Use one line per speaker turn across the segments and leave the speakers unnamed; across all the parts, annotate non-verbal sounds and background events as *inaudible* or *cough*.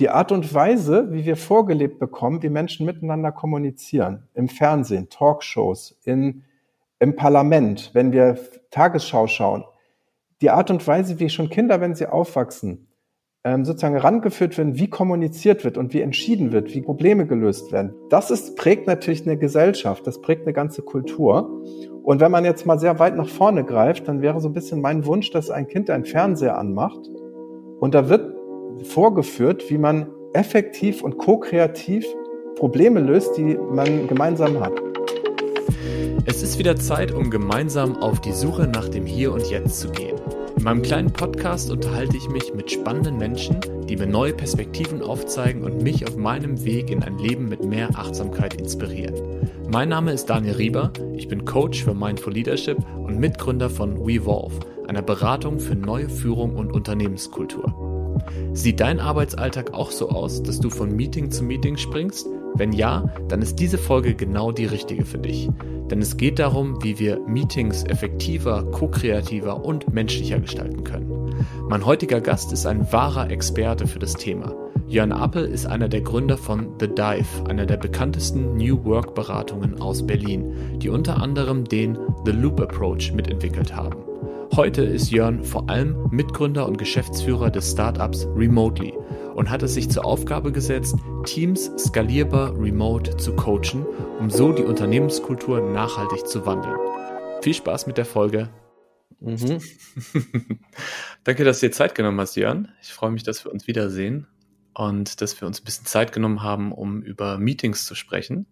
die Art und Weise, wie wir vorgelebt bekommen, wie Menschen miteinander kommunizieren, im Fernsehen, Talkshows, in, im Parlament, wenn wir Tagesschau schauen, die Art und Weise, wie schon Kinder, wenn sie aufwachsen, ähm, sozusagen herangeführt werden, wie kommuniziert wird und wie entschieden wird, wie Probleme gelöst werden. Das ist, prägt natürlich eine Gesellschaft, das prägt eine ganze Kultur. Und wenn man jetzt mal sehr weit nach vorne greift, dann wäre so ein bisschen mein Wunsch, dass ein Kind einen Fernseher anmacht und da wird vorgeführt, wie man effektiv und ko-kreativ Probleme löst, die man gemeinsam hat.
Es ist wieder Zeit, um gemeinsam auf die Suche nach dem Hier und Jetzt zu gehen. In meinem kleinen Podcast unterhalte ich mich mit spannenden Menschen, die mir neue Perspektiven aufzeigen und mich auf meinem Weg in ein Leben mit mehr Achtsamkeit inspirieren. Mein Name ist Daniel Rieber, ich bin Coach für Mindful Leadership und Mitgründer von WeVolve, einer Beratung für neue Führung und Unternehmenskultur. Sieht dein Arbeitsalltag auch so aus, dass du von Meeting zu Meeting springst? Wenn ja, dann ist diese Folge genau die richtige für dich. Denn es geht darum, wie wir Meetings effektiver, ko-kreativer und menschlicher gestalten können. Mein heutiger Gast ist ein wahrer Experte für das Thema. Jörn Appel ist einer der Gründer von The Dive, einer der bekanntesten New Work Beratungen aus Berlin, die unter anderem den The Loop Approach mitentwickelt haben. Heute ist Jörn vor allem Mitgründer und Geschäftsführer des Startups Remotely und hat es sich zur Aufgabe gesetzt, Teams skalierbar remote zu coachen, um so die Unternehmenskultur nachhaltig zu wandeln. Viel Spaß mit der Folge. Mhm. *laughs* Danke, dass du dir Zeit genommen hast, Jörn. Ich freue mich, dass wir uns wiedersehen und dass wir uns ein bisschen Zeit genommen haben, um über Meetings zu sprechen.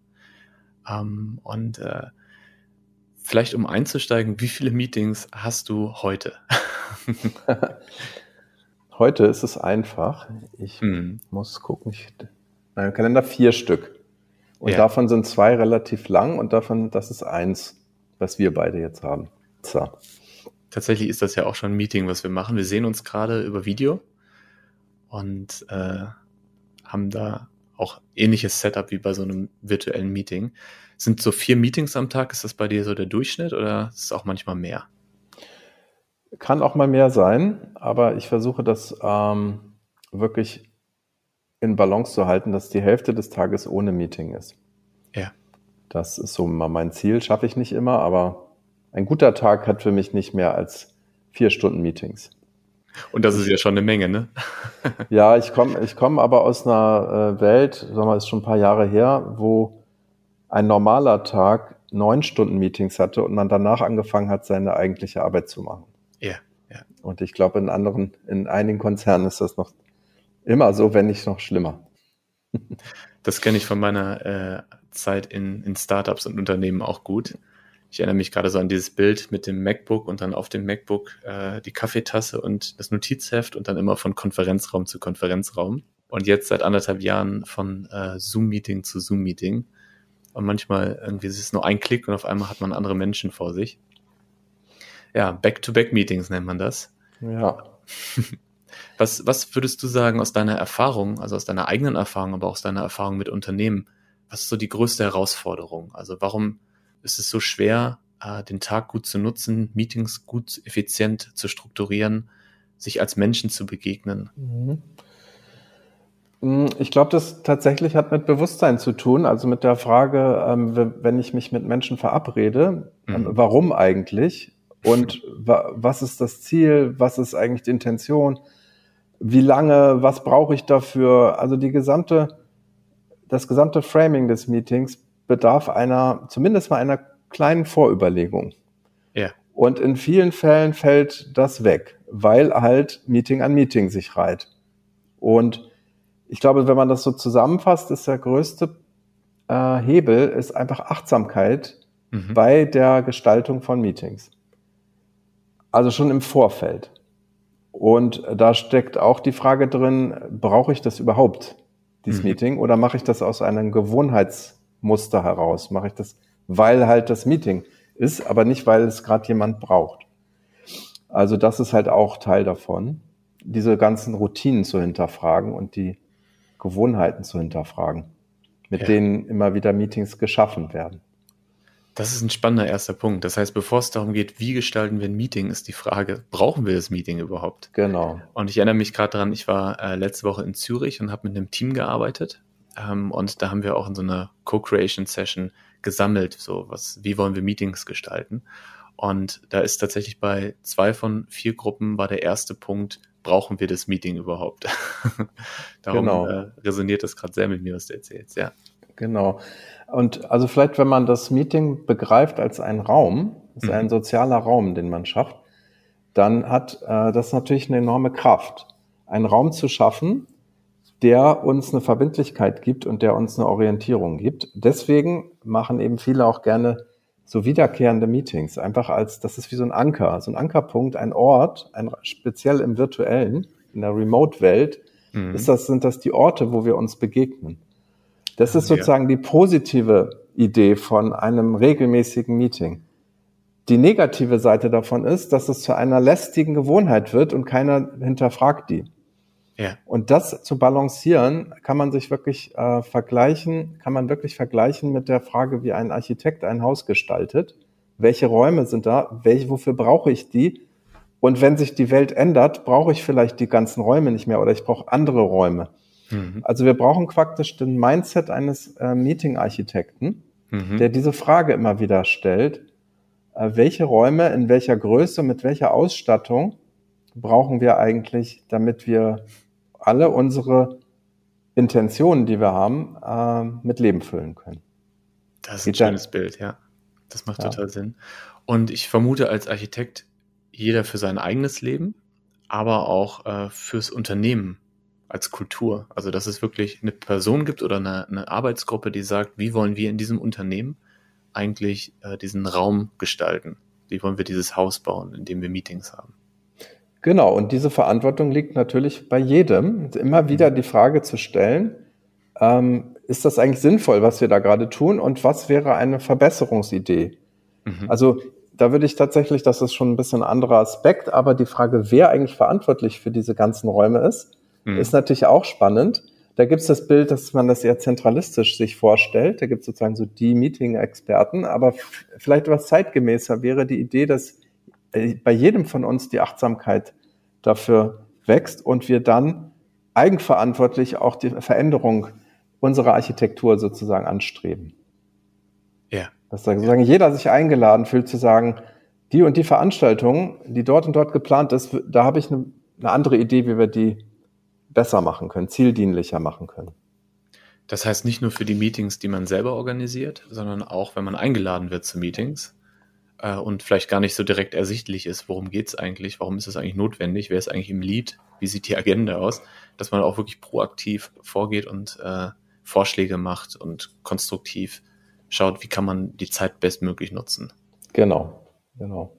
Ähm, und äh, vielleicht um einzusteigen, wie viele Meetings hast du heute? *laughs*
heute ist es einfach. Ich hm. muss gucken. Ich, mein Kalender vier Stück. Und ja. davon sind zwei relativ lang und davon, das ist eins, was wir beide jetzt haben. So.
Tatsächlich ist das ja auch schon ein Meeting, was wir machen. Wir sehen uns gerade über Video und äh, haben da auch ähnliches Setup wie bei so einem virtuellen Meeting. Sind so vier Meetings am Tag, ist das bei dir so der Durchschnitt oder ist es auch manchmal mehr?
Kann auch mal mehr sein, aber ich versuche das ähm, wirklich in Balance zu halten, dass die Hälfte des Tages ohne Meeting ist.
Ja.
Das ist so mal mein Ziel, schaffe ich nicht immer, aber ein guter Tag hat für mich nicht mehr als vier Stunden Meetings.
Und das ist ja schon eine Menge, ne? *laughs*
ja, ich komme ich komm aber aus einer äh, Welt, sagen wir, ist schon ein paar Jahre her, wo ein normaler Tag neun Stunden Meetings hatte und man danach angefangen hat, seine eigentliche Arbeit zu machen.
Ja, ja.
Und ich glaube, in anderen, in einigen Konzernen ist das noch immer so, wenn nicht noch schlimmer.
Das kenne ich von meiner äh, Zeit in, in Startups und Unternehmen auch gut. Ich erinnere mich gerade so an dieses Bild mit dem MacBook und dann auf dem MacBook äh, die Kaffeetasse und das Notizheft und dann immer von Konferenzraum zu Konferenzraum. Und jetzt seit anderthalb Jahren von äh, Zoom-Meeting zu Zoom-Meeting. Und manchmal irgendwie ist es nur ein Klick und auf einmal hat man andere Menschen vor sich. Ja, Back-to-Back-Meetings nennt man das.
Ja. *laughs*
Was, was würdest du sagen aus deiner Erfahrung, also aus deiner eigenen Erfahrung, aber auch aus deiner Erfahrung mit Unternehmen, was ist so die größte Herausforderung? Also warum ist es so schwer, äh, den Tag gut zu nutzen, Meetings gut effizient zu strukturieren, sich als Menschen zu begegnen? Mhm.
Hm, ich glaube, das tatsächlich hat mit Bewusstsein zu tun, also mit der Frage, ähm, wenn ich mich mit Menschen verabrede, ähm, mhm. warum eigentlich und *laughs* was ist das Ziel, was ist eigentlich die Intention, wie lange, was brauche ich dafür, also die gesamte, das gesamte Framing des Meetings bedarf einer, zumindest mal einer kleinen Vorüberlegung.
Ja.
Und in vielen Fällen fällt das weg, weil halt Meeting an Meeting sich reiht. Und ich glaube, wenn man das so zusammenfasst, ist der größte äh, Hebel ist einfach Achtsamkeit mhm. bei der Gestaltung von Meetings. Also schon im Vorfeld. Und da steckt auch die Frage drin, brauche ich das überhaupt, dieses mhm. Meeting, oder mache ich das aus einem Gewohnheitsmuster heraus? Mache ich das, weil halt das Meeting ist, aber nicht, weil es gerade jemand braucht. Also das ist halt auch Teil davon, diese ganzen Routinen zu hinterfragen und die Gewohnheiten zu hinterfragen, mit ja. denen immer wieder Meetings geschaffen werden.
Das ist ein spannender erster Punkt. Das heißt, bevor es darum geht, wie gestalten wir ein Meeting, ist die Frage, brauchen wir das Meeting überhaupt?
Genau.
Und ich erinnere mich gerade daran, ich war äh, letzte Woche in Zürich und habe mit einem Team gearbeitet. Ähm, und da haben wir auch in so einer Co-Creation-Session gesammelt, so was, wie wollen wir Meetings gestalten? Und da ist tatsächlich bei zwei von vier Gruppen war der erste Punkt, brauchen wir das Meeting überhaupt? *laughs* Darum genau. äh, resoniert das gerade sehr mit mir, was du erzählst, ja.
Genau. Und also vielleicht, wenn man das Meeting begreift als einen Raum, als mhm. ein sozialer Raum, den man schafft, dann hat äh, das natürlich eine enorme Kraft, einen Raum zu schaffen, der uns eine Verbindlichkeit gibt und der uns eine Orientierung gibt. Deswegen machen eben viele auch gerne so wiederkehrende Meetings, einfach als, das ist wie so ein Anker, so ein Ankerpunkt, ein Ort, ein, speziell im virtuellen, in der Remote-Welt, mhm. ist das, sind das die Orte, wo wir uns begegnen. Das ist sozusagen ja. die positive Idee von einem regelmäßigen Meeting. Die negative Seite davon ist, dass es zu einer lästigen Gewohnheit wird und keiner hinterfragt die. Ja. Und das zu balancieren, kann man sich wirklich äh, vergleichen, kann man wirklich vergleichen mit der Frage, wie ein Architekt ein Haus gestaltet. Welche Räume sind da? Welche, wofür brauche ich die? Und wenn sich die Welt ändert, brauche ich vielleicht die ganzen Räume nicht mehr oder ich brauche andere Räume. Mhm. Also wir brauchen praktisch den Mindset eines äh, Meeting-Architekten, mhm. der diese Frage immer wieder stellt. Äh, welche Räume in welcher Größe, mit welcher Ausstattung brauchen wir eigentlich, damit wir alle unsere Intentionen, die wir haben, äh, mit Leben füllen können.
Das ist ein schönes dann? Bild, ja. Das macht ja. total Sinn. Und ich vermute als Architekt, jeder für sein eigenes Leben, aber auch äh, fürs Unternehmen als Kultur. Also, dass es wirklich eine Person gibt oder eine, eine Arbeitsgruppe, die sagt, wie wollen wir in diesem Unternehmen eigentlich äh, diesen Raum gestalten? Wie wollen wir dieses Haus bauen, in dem wir Meetings haben?
Genau, und diese Verantwortung liegt natürlich bei jedem, immer wieder die Frage zu stellen, ähm, ist das eigentlich sinnvoll, was wir da gerade tun und was wäre eine Verbesserungsidee? Mhm. Also da würde ich tatsächlich, das ist schon ein bisschen ein anderer Aspekt, aber die Frage, wer eigentlich verantwortlich für diese ganzen Räume ist, mhm. ist natürlich auch spannend. Da gibt es das Bild, dass man das eher zentralistisch sich vorstellt. Da gibt es sozusagen so die Meeting-Experten, aber vielleicht was zeitgemäßer wäre die Idee, dass bei jedem von uns die Achtsamkeit dafür wächst und wir dann eigenverantwortlich auch die Veränderung unserer Architektur sozusagen anstreben. Ja. Dass sozusagen jeder sich eingeladen fühlt zu sagen, die und die Veranstaltung, die dort und dort geplant ist, da habe ich eine, eine andere Idee, wie wir die besser machen können, zieldienlicher machen können.
Das heißt nicht nur für die Meetings, die man selber organisiert, sondern auch, wenn man eingeladen wird zu Meetings, äh, und vielleicht gar nicht so direkt ersichtlich ist, worum geht es eigentlich, warum ist es eigentlich notwendig, wer ist eigentlich im Lead, wie sieht die Agenda aus, dass man auch wirklich proaktiv vorgeht und äh, Vorschläge macht und konstruktiv schaut, wie kann man die Zeit bestmöglich nutzen.
Genau, genau.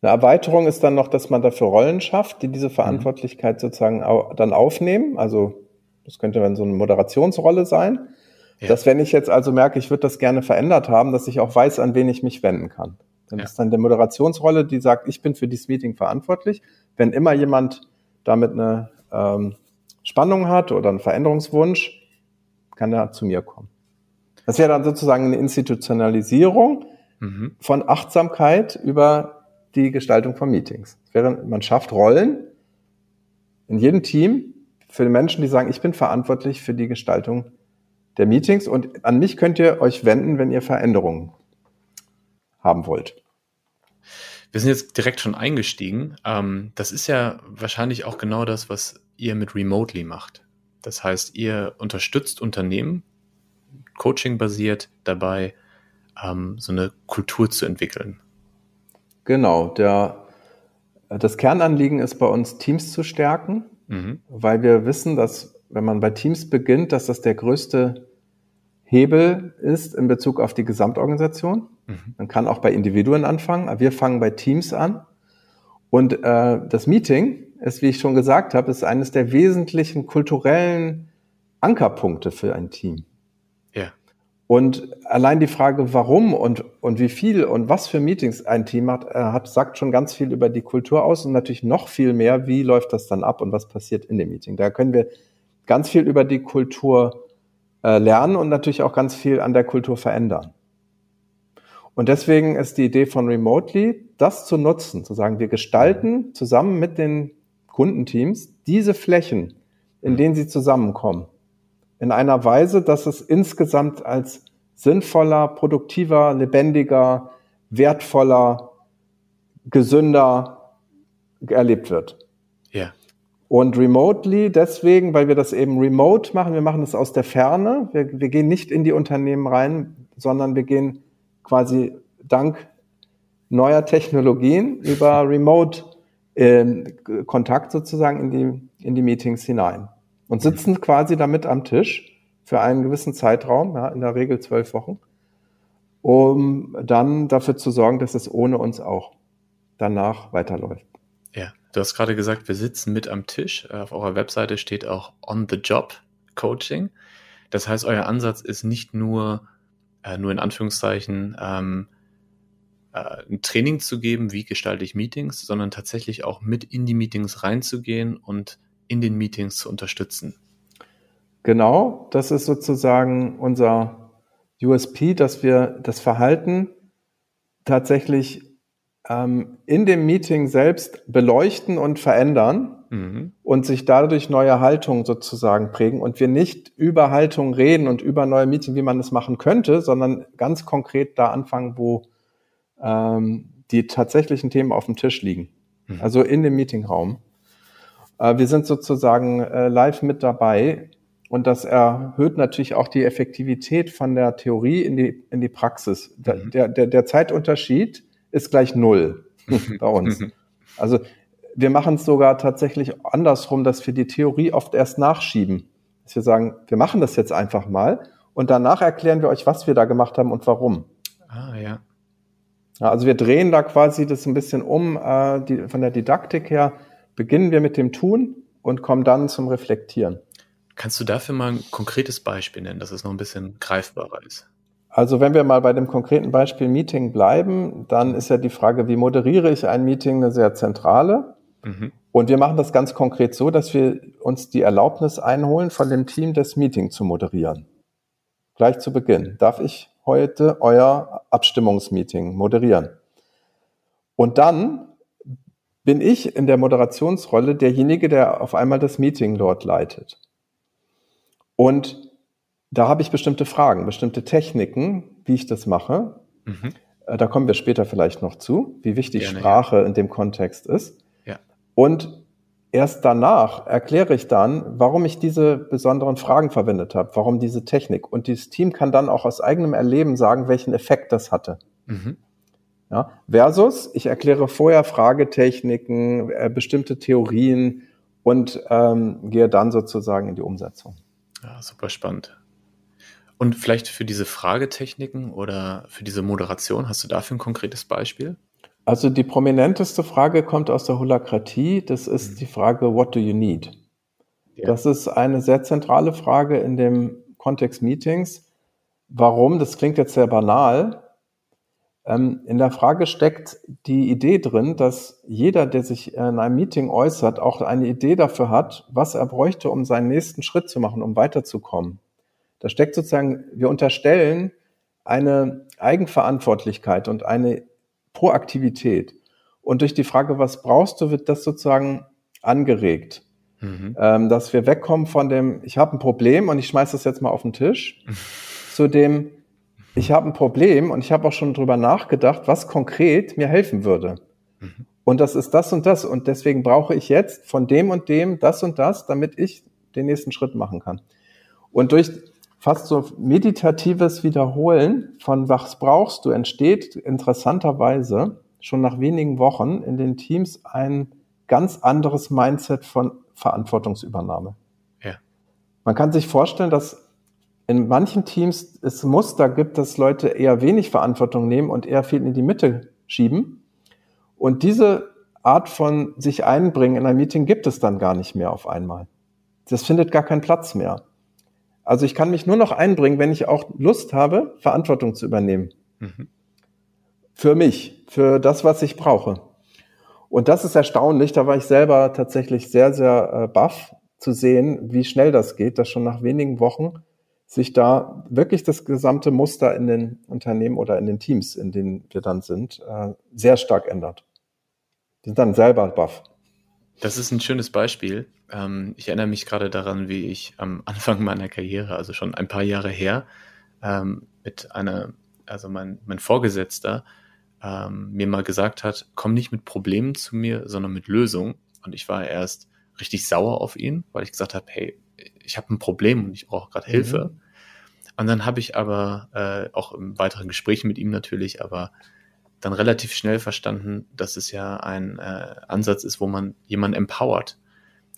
Eine Erweiterung ist dann noch, dass man dafür Rollen schafft, die diese Verantwortlichkeit mhm. sozusagen au dann aufnehmen. Also das könnte dann so eine Moderationsrolle sein. Ja. Dass wenn ich jetzt also merke, ich würde das gerne verändert haben, dass ich auch weiß, an wen ich mich wenden kann. Dann ja. ist dann der Moderationsrolle, die sagt, ich bin für dieses Meeting verantwortlich. Wenn immer jemand damit eine ähm, Spannung hat oder einen Veränderungswunsch, kann er zu mir kommen. Das wäre dann sozusagen eine Institutionalisierung mhm. von Achtsamkeit über die Gestaltung von Meetings. Wäre, man schafft Rollen in jedem Team für die Menschen, die sagen, ich bin verantwortlich für die Gestaltung der Meetings und an mich könnt ihr euch wenden, wenn ihr Veränderungen haben wollt.
Wir sind jetzt direkt schon eingestiegen. Ähm, das ist ja wahrscheinlich auch genau das, was ihr mit Remotely macht. Das heißt, ihr unterstützt Unternehmen, Coaching basiert dabei, ähm, so eine Kultur zu entwickeln.
Genau, der, das Kernanliegen ist bei uns, Teams zu stärken, mhm. weil wir wissen, dass wenn man bei Teams beginnt, dass das der größte Hebel ist in Bezug auf die Gesamtorganisation. Mhm. Man kann auch bei Individuen anfangen, aber wir fangen bei Teams an. Und äh, das Meeting ist, wie ich schon gesagt habe, ist eines der wesentlichen kulturellen Ankerpunkte für ein Team. Ja. Und allein die Frage, warum und, und wie viel und was für Meetings ein Team hat, äh, hat, sagt schon ganz viel über die Kultur aus und natürlich noch viel mehr, wie läuft das dann ab und was passiert in dem Meeting. Da können wir ganz viel über die Kultur äh, lernen und natürlich auch ganz viel an der Kultur verändern. Und deswegen ist die Idee von Remotely, das zu nutzen, zu sagen, wir gestalten zusammen mit den Kundenteams diese Flächen, in denen sie zusammenkommen, in einer Weise, dass es insgesamt als sinnvoller, produktiver, lebendiger, wertvoller, gesünder erlebt wird.
Ja.
Und remotely deswegen, weil wir das eben remote machen, wir machen das aus der Ferne, wir, wir gehen nicht in die Unternehmen rein, sondern wir gehen quasi dank neuer Technologien über *laughs* Remote äh, Kontakt sozusagen in die, in die Meetings hinein. Und sitzen quasi damit am Tisch für einen gewissen Zeitraum, ja, in der Regel zwölf Wochen, um dann dafür zu sorgen, dass es ohne uns auch danach weiterläuft.
Ja, du hast gerade gesagt, wir sitzen mit am Tisch. Auf eurer Webseite steht auch On the Job Coaching. Das heißt, euer Ansatz ist nicht nur äh, nur in Anführungszeichen, ähm, äh, ein Training zu geben, wie gestalte ich Meetings, sondern tatsächlich auch mit in die Meetings reinzugehen und in den Meetings zu unterstützen.
Genau, das ist sozusagen unser USP, dass wir das Verhalten tatsächlich ähm, in dem Meeting selbst beleuchten und verändern mhm. und sich dadurch neue Haltungen sozusagen prägen und wir nicht über Haltungen reden und über neue Meetings, wie man es machen könnte, sondern ganz konkret da anfangen, wo ähm, die tatsächlichen Themen auf dem Tisch liegen. Mhm. Also in dem Meetingraum. Äh, wir sind sozusagen äh, live mit dabei und das erhöht natürlich auch die Effektivität von der Theorie in die, in die Praxis. Mhm. Der, der, der Zeitunterschied ist gleich null *laughs* bei uns. Also wir machen es sogar tatsächlich andersrum, dass wir die Theorie oft erst nachschieben. Dass wir sagen, wir machen das jetzt einfach mal und danach erklären wir euch, was wir da gemacht haben und warum.
Ah, ja.
ja also wir drehen da quasi das ein bisschen um, äh, die, von der Didaktik her beginnen wir mit dem Tun und kommen dann zum Reflektieren.
Kannst du dafür mal ein konkretes Beispiel nennen, dass es noch ein bisschen greifbarer ist?
Also wenn wir mal bei dem konkreten Beispiel Meeting bleiben, dann ist ja die Frage, wie moderiere ich ein Meeting, eine sehr zentrale. Mhm. Und wir machen das ganz konkret so, dass wir uns die Erlaubnis einholen, von dem Team das Meeting zu moderieren. Gleich zu Beginn. Darf ich heute euer Abstimmungsmeeting moderieren? Und dann bin ich in der Moderationsrolle derjenige, der auf einmal das Meeting dort leitet. Und da habe ich bestimmte Fragen, bestimmte Techniken, wie ich das mache. Mhm. Äh, da kommen wir später vielleicht noch zu, wie wichtig Gerne, Sprache ja. in dem Kontext ist. Und erst danach erkläre ich dann, warum ich diese besonderen Fragen verwendet habe, warum diese Technik. Und dieses Team kann dann auch aus eigenem Erleben sagen, welchen Effekt das hatte. Mhm. Ja, versus, ich erkläre vorher Fragetechniken, äh, bestimmte Theorien und ähm, gehe dann sozusagen in die Umsetzung.
Ja, super spannend. Und vielleicht für diese Fragetechniken oder für diese Moderation, hast du dafür ein konkretes Beispiel?
Also die prominenteste Frage kommt aus der Holakratie. Das ist mhm. die Frage, what do you need? Ja. Das ist eine sehr zentrale Frage in dem Kontext Meetings. Warum? Das klingt jetzt sehr banal. Ähm, in der Frage steckt die Idee drin, dass jeder, der sich in einem Meeting äußert, auch eine Idee dafür hat, was er bräuchte, um seinen nächsten Schritt zu machen, um weiterzukommen. Da steckt sozusagen, wir unterstellen eine Eigenverantwortlichkeit und eine Proaktivität. Und durch die Frage, was brauchst du, wird das sozusagen angeregt. Mhm. Ähm, dass wir wegkommen von dem, ich habe ein Problem und ich schmeiße das jetzt mal auf den Tisch, *laughs* zu dem, ich habe ein Problem und ich habe auch schon drüber nachgedacht, was konkret mir helfen würde. Mhm. Und das ist das und das. Und deswegen brauche ich jetzt von dem und dem das und das, damit ich den nächsten Schritt machen kann. Und durch fast so meditatives Wiederholen von was brauchst du entsteht interessanterweise schon nach wenigen Wochen in den Teams ein ganz anderes Mindset von Verantwortungsübernahme. Ja. Man kann sich vorstellen, dass in manchen Teams es Muster gibt, dass Leute eher wenig Verantwortung nehmen und eher viel in die Mitte schieben. Und diese Art von sich einbringen in ein Meeting gibt es dann gar nicht mehr auf einmal. Das findet gar keinen Platz mehr. Also ich kann mich nur noch einbringen, wenn ich auch Lust habe, Verantwortung zu übernehmen. Mhm. Für mich, für das, was ich brauche. Und das ist erstaunlich. Da war ich selber tatsächlich sehr, sehr äh, baff zu sehen, wie schnell das geht, dass schon nach wenigen Wochen sich da wirklich das gesamte Muster in den Unternehmen oder in den Teams, in denen wir dann sind, äh, sehr stark ändert. Die sind dann selber baff.
Das ist ein schönes Beispiel. Ähm, ich erinnere mich gerade daran, wie ich am Anfang meiner Karriere, also schon ein paar Jahre her, ähm, mit einer, also mein, mein Vorgesetzter, ähm, mir mal gesagt hat, komm nicht mit Problemen zu mir, sondern mit Lösungen. Und ich war erst richtig sauer auf ihn, weil ich gesagt habe, hey, ich habe ein Problem und ich brauche gerade Hilfe. Mhm. Und dann habe ich aber äh, auch im weiteren Gespräch mit ihm natürlich, aber dann relativ schnell verstanden, dass es ja ein äh, Ansatz ist, wo man jemanden empowert.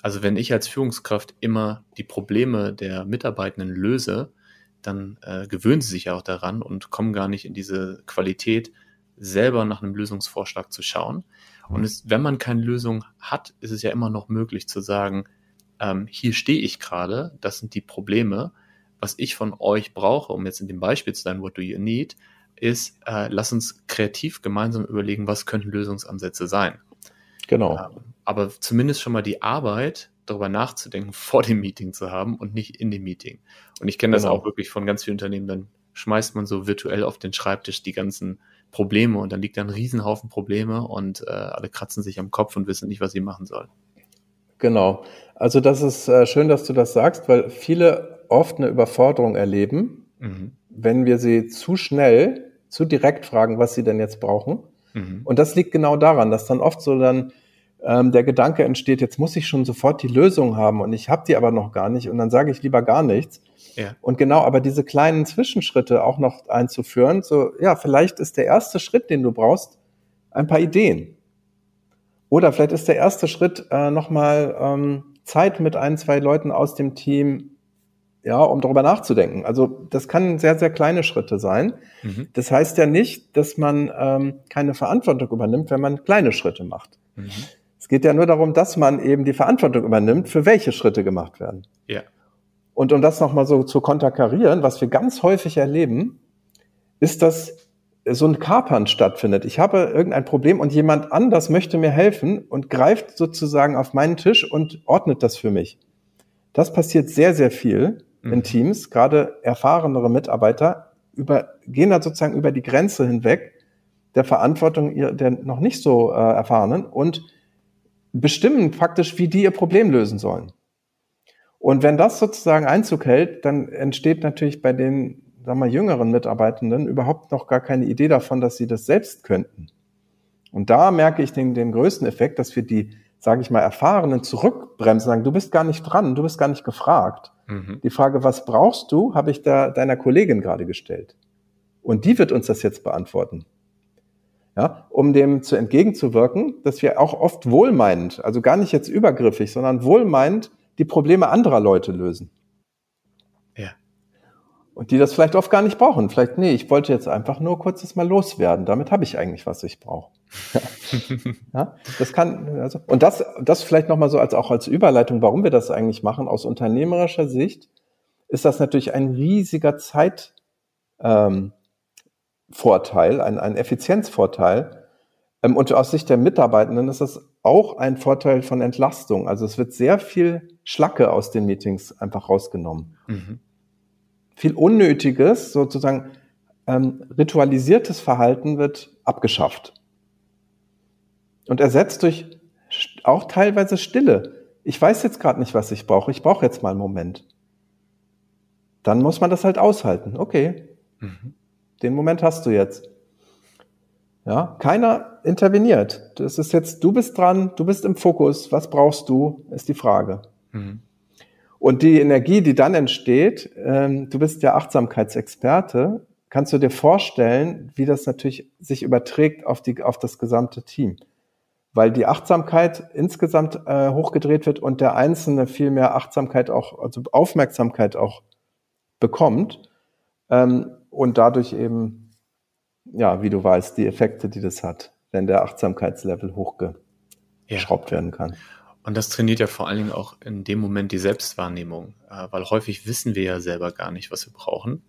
Also wenn ich als Führungskraft immer die Probleme der Mitarbeitenden löse, dann äh, gewöhnen sie sich ja auch daran und kommen gar nicht in diese Qualität, selber nach einem Lösungsvorschlag zu schauen. Und es, wenn man keine Lösung hat, ist es ja immer noch möglich zu sagen, ähm, hier stehe ich gerade, das sind die Probleme, was ich von euch brauche, um jetzt in dem Beispiel zu sein, what do you need, ist, äh, lass uns kreativ gemeinsam überlegen, was könnten Lösungsansätze sein.
Genau. Ähm,
aber zumindest schon mal die Arbeit, darüber nachzudenken, *laughs* vor dem Meeting zu haben und nicht in dem Meeting. Und ich kenne das genau. auch wirklich von ganz vielen Unternehmen, dann schmeißt man so virtuell auf den Schreibtisch die ganzen Probleme und dann liegt da ein Riesenhaufen Probleme und äh, alle kratzen sich am Kopf und wissen nicht, was sie machen sollen.
Genau. Also das ist äh, schön, dass du das sagst, weil viele oft eine Überforderung erleben, mhm. wenn wir sie zu schnell, zu direkt fragen, was sie denn jetzt brauchen. Mhm. Und das liegt genau daran, dass dann oft so dann ähm, der Gedanke entsteht, jetzt muss ich schon sofort die Lösung haben und ich habe die aber noch gar nicht und dann sage ich lieber gar nichts. Ja. Und genau, aber diese kleinen Zwischenschritte auch noch einzuführen, so, ja, vielleicht ist der erste Schritt, den du brauchst, ein paar Ideen. Oder vielleicht ist der erste Schritt äh, nochmal ähm, Zeit mit ein, zwei Leuten aus dem Team, ja, um darüber nachzudenken. Also das kann sehr, sehr kleine Schritte sein. Mhm. Das heißt ja nicht, dass man ähm, keine Verantwortung übernimmt, wenn man kleine Schritte macht. Mhm. Es geht ja nur darum, dass man eben die Verantwortung übernimmt, für welche Schritte gemacht werden.
Ja.
Und um das nochmal so zu konterkarieren, was wir ganz häufig erleben, ist, dass so ein Kapern stattfindet. Ich habe irgendein Problem und jemand anders möchte mir helfen und greift sozusagen auf meinen Tisch und ordnet das für mich. Das passiert sehr, sehr viel mhm. in Teams. Gerade erfahrenere Mitarbeiter über, gehen da sozusagen über die Grenze hinweg der Verantwortung der noch nicht so äh, erfahrenen und bestimmen faktisch, wie die ihr Problem lösen sollen. Und wenn das sozusagen Einzug hält, dann entsteht natürlich bei den sagen wir, jüngeren Mitarbeitenden überhaupt noch gar keine Idee davon, dass sie das selbst könnten. Und da merke ich den, den größten Effekt, dass wir die, sage ich mal, Erfahrenen zurückbremsen, sagen, du bist gar nicht dran, du bist gar nicht gefragt. Mhm. Die Frage, was brauchst du, habe ich da deiner Kollegin gerade gestellt. Und die wird uns das jetzt beantworten. Ja, um dem zu entgegenzuwirken, dass wir auch oft wohlmeinend, also gar nicht jetzt übergriffig, sondern wohlmeinend die Probleme anderer Leute lösen. Und die das vielleicht oft gar nicht brauchen. Vielleicht, nee, ich wollte jetzt einfach nur kurzes Mal loswerden. Damit habe ich eigentlich, was ich brauche. *laughs* ja, das kann, also, und das, das vielleicht nochmal so als auch als Überleitung, warum wir das eigentlich machen, aus unternehmerischer Sicht, ist das natürlich ein riesiger Zeitvorteil, ähm, Vorteil, ein, ein Effizienzvorteil. Ähm, und aus Sicht der Mitarbeitenden ist das auch ein Vorteil von Entlastung. Also es wird sehr viel Schlacke aus den Meetings einfach rausgenommen. Mhm viel unnötiges, sozusagen ähm, ritualisiertes Verhalten wird abgeschafft und ersetzt durch auch teilweise Stille. Ich weiß jetzt gerade nicht, was ich brauche. Ich brauche jetzt mal einen Moment. Dann muss man das halt aushalten. Okay, mhm. den Moment hast du jetzt. Ja, keiner interveniert. Das ist jetzt, du bist dran, du bist im Fokus. Was brauchst du, ist die Frage. Mhm. Und die Energie, die dann entsteht, ähm, du bist ja Achtsamkeitsexperte, kannst du dir vorstellen, wie das natürlich sich überträgt auf, die, auf das gesamte Team. Weil die Achtsamkeit insgesamt äh, hochgedreht wird und der Einzelne viel mehr Achtsamkeit auch, also Aufmerksamkeit auch bekommt ähm, und dadurch eben, ja, wie du weißt, die Effekte, die das hat, wenn der Achtsamkeitslevel hochgeschraubt ja. werden kann.
Und das trainiert ja vor allen Dingen auch in dem Moment die Selbstwahrnehmung, äh, weil häufig wissen wir ja selber gar nicht, was wir brauchen.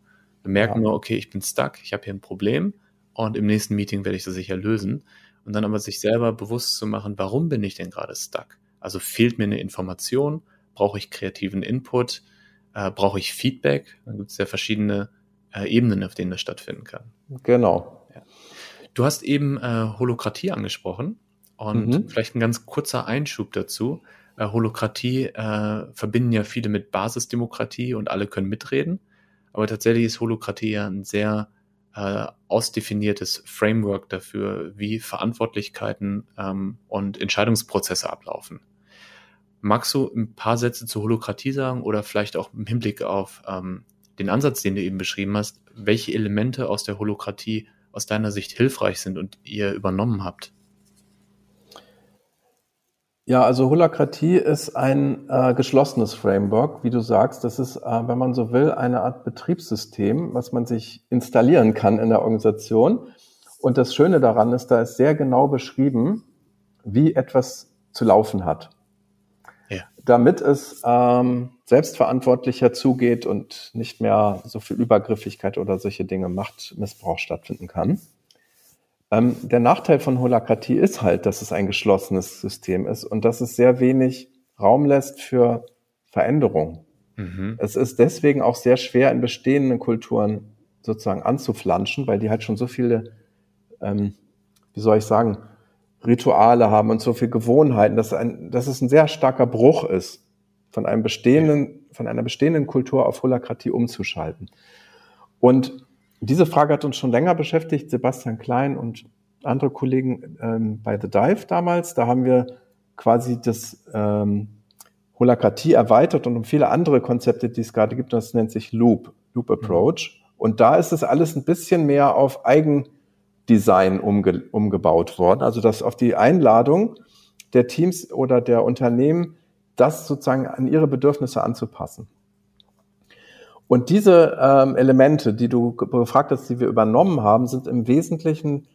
Wir merken ja. nur, okay, ich bin stuck, ich habe hier ein Problem und im nächsten Meeting werde ich das sicher lösen. Und dann aber sich selber bewusst zu machen, warum bin ich denn gerade stuck? Also fehlt mir eine Information, brauche ich kreativen Input, äh, brauche ich Feedback. Dann gibt es ja verschiedene äh, Ebenen, auf denen das stattfinden kann.
Genau. Ja.
Du hast eben äh, Holokratie angesprochen und mhm. vielleicht ein ganz kurzer Einschub dazu. Äh, Holokratie äh, verbinden ja viele mit Basisdemokratie und alle können mitreden. Aber tatsächlich ist Holokratie ja ein sehr äh, ausdefiniertes Framework dafür, wie Verantwortlichkeiten ähm, und Entscheidungsprozesse ablaufen. Magst du ein paar Sätze zur Holokratie sagen oder vielleicht auch im Hinblick auf ähm, den Ansatz, den du eben beschrieben hast, welche Elemente aus der Holokratie aus deiner Sicht hilfreich sind und ihr übernommen habt?
Ja, also Holokratie ist ein äh, geschlossenes Framework, wie du sagst. Das ist, äh, wenn man so will, eine Art Betriebssystem, was man sich installieren kann in der Organisation. Und das Schöne daran ist, da ist sehr genau beschrieben, wie etwas zu laufen hat. Ja. Damit es ähm, selbstverantwortlicher zugeht und nicht mehr so viel Übergriffigkeit oder solche Dinge, Machtmissbrauch stattfinden kann. Ähm, der Nachteil von Holokratie ist halt, dass es ein geschlossenes System ist und dass es sehr wenig Raum lässt für Veränderung. Mhm. Es ist deswegen auch sehr schwer in bestehenden Kulturen sozusagen anzuflanschen, weil die halt schon so viele, ähm, wie soll ich sagen, Rituale haben und so viele Gewohnheiten, dass, ein, dass es ein sehr starker Bruch ist, von einem bestehenden, von einer bestehenden Kultur auf Holokratie umzuschalten. Und diese Frage hat uns schon länger beschäftigt, Sebastian Klein und andere Kollegen ähm, bei The Dive damals. Da haben wir quasi das ähm, Holokratie erweitert und um viele andere Konzepte, die es gerade gibt. Das nennt sich Loop, Loop mhm. Approach. Und da ist es alles ein bisschen mehr auf Eigendesign umge umgebaut worden. Also dass auf die Einladung der Teams oder der Unternehmen, das sozusagen an ihre Bedürfnisse anzupassen. Und diese ähm, Elemente, die du gefragt hast, die wir übernommen haben, sind im Wesentlichen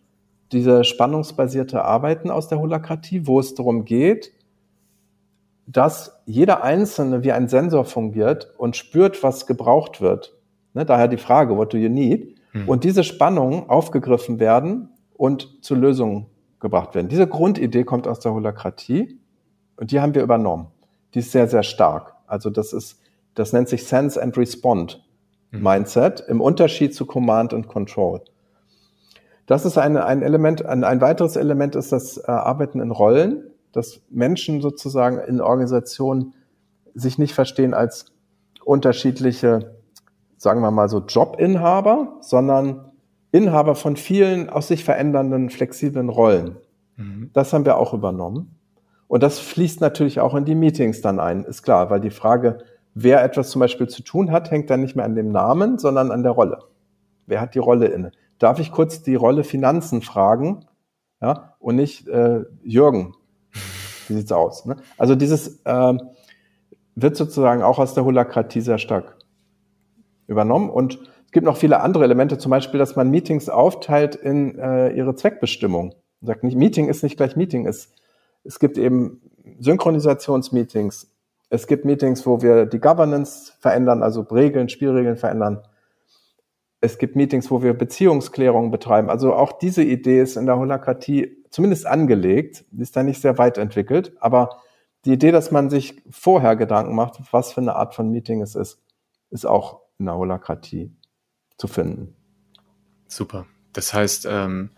diese spannungsbasierte Arbeiten aus der Holokratie, wo es darum geht, dass jeder Einzelne wie ein Sensor fungiert und spürt, was gebraucht wird. Ne, daher die Frage, what do you need? Hm. Und diese Spannungen aufgegriffen werden und zu Lösungen gebracht werden. Diese Grundidee kommt aus der Holokratie und die haben wir übernommen. Die ist sehr, sehr stark. Also das ist das nennt sich Sense and Respond mhm. Mindset im Unterschied zu Command und Control. Das ist ein, ein Element, ein, ein weiteres Element ist das äh, Arbeiten in Rollen, dass Menschen sozusagen in Organisationen sich nicht verstehen als unterschiedliche, sagen wir mal so Jobinhaber, sondern Inhaber von vielen aus sich verändernden, flexiblen Rollen. Mhm. Das haben wir auch übernommen. Und das fließt natürlich auch in die Meetings dann ein, ist klar, weil die Frage, wer etwas zum Beispiel zu tun hat, hängt dann nicht mehr an dem Namen, sondern an der Rolle. Wer hat die Rolle inne? Darf ich kurz die Rolle Finanzen fragen? Ja, und nicht äh, Jürgen. Wie sieht's aus? Ne? Also dieses äh, wird sozusagen auch aus der Holakratie sehr stark übernommen. Und es gibt noch viele andere Elemente, zum Beispiel, dass man Meetings aufteilt in äh, ihre Zweckbestimmung. Man sagt nicht, Meeting ist nicht gleich Meeting. Es, es gibt eben Synchronisationsmeetings, es gibt Meetings, wo wir die Governance verändern, also Regeln, Spielregeln verändern. Es gibt Meetings, wo wir Beziehungsklärungen betreiben. Also auch diese Idee ist in der Holokratie zumindest angelegt, die ist da nicht sehr weit entwickelt, aber die Idee, dass man sich vorher Gedanken macht, was für eine Art von Meeting es ist, ist auch in der Holokratie zu finden.
Super. Das heißt, ähm,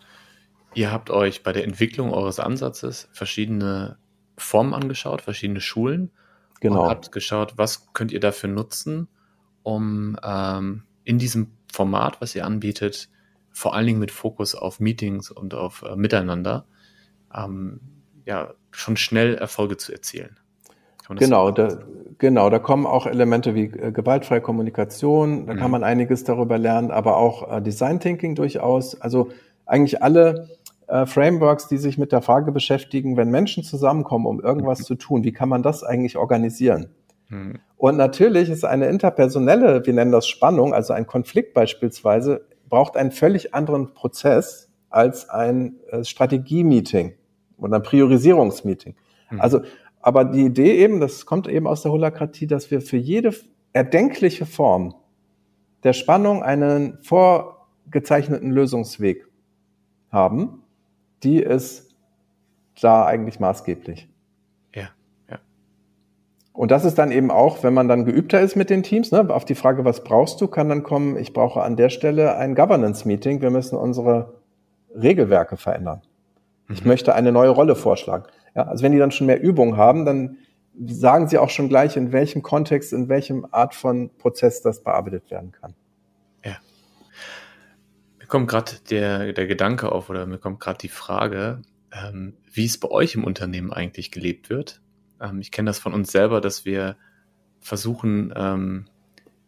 ihr habt euch bei der Entwicklung eures Ansatzes verschiedene Formen angeschaut, verschiedene Schulen Genau. Und habt geschaut, was könnt ihr dafür nutzen, um ähm, in diesem Format, was ihr anbietet, vor allen Dingen mit Fokus auf Meetings und auf äh, Miteinander, ähm, ja, schon schnell Erfolge zu erzielen.
Genau, da, genau, da kommen auch Elemente wie äh, gewaltfreie Kommunikation, da mhm. kann man einiges darüber lernen, aber auch äh, Design Thinking durchaus. Also eigentlich alle äh, Frameworks, die sich mit der Frage beschäftigen, wenn Menschen zusammenkommen, um irgendwas mhm. zu tun, wie kann man das eigentlich organisieren? Mhm. Und natürlich ist eine interpersonelle, wir nennen das Spannung, also ein Konflikt beispielsweise, braucht einen völlig anderen Prozess als ein äh, Strategie-Meeting oder ein Priorisierungsmeeting. Mhm. Also, aber die Idee eben, das kommt eben aus der Holakratie, dass wir für jede erdenkliche Form der Spannung einen vorgezeichneten Lösungsweg haben die ist da eigentlich maßgeblich.
Ja, ja.
Und das ist dann eben auch, wenn man dann geübter ist mit den Teams, ne, auf die Frage, was brauchst du, kann dann kommen, ich brauche an der Stelle ein Governance-Meeting, wir müssen unsere Regelwerke verändern. Ich mhm. möchte eine neue Rolle vorschlagen. Ja, also wenn die dann schon mehr Übung haben, dann sagen sie auch schon gleich, in welchem Kontext, in welchem Art von Prozess das bearbeitet werden kann.
Mir kommt gerade der, der Gedanke auf oder mir kommt gerade die Frage, ähm, wie es bei euch im Unternehmen eigentlich gelebt wird. Ähm, ich kenne das von uns selber, dass wir versuchen, ähm,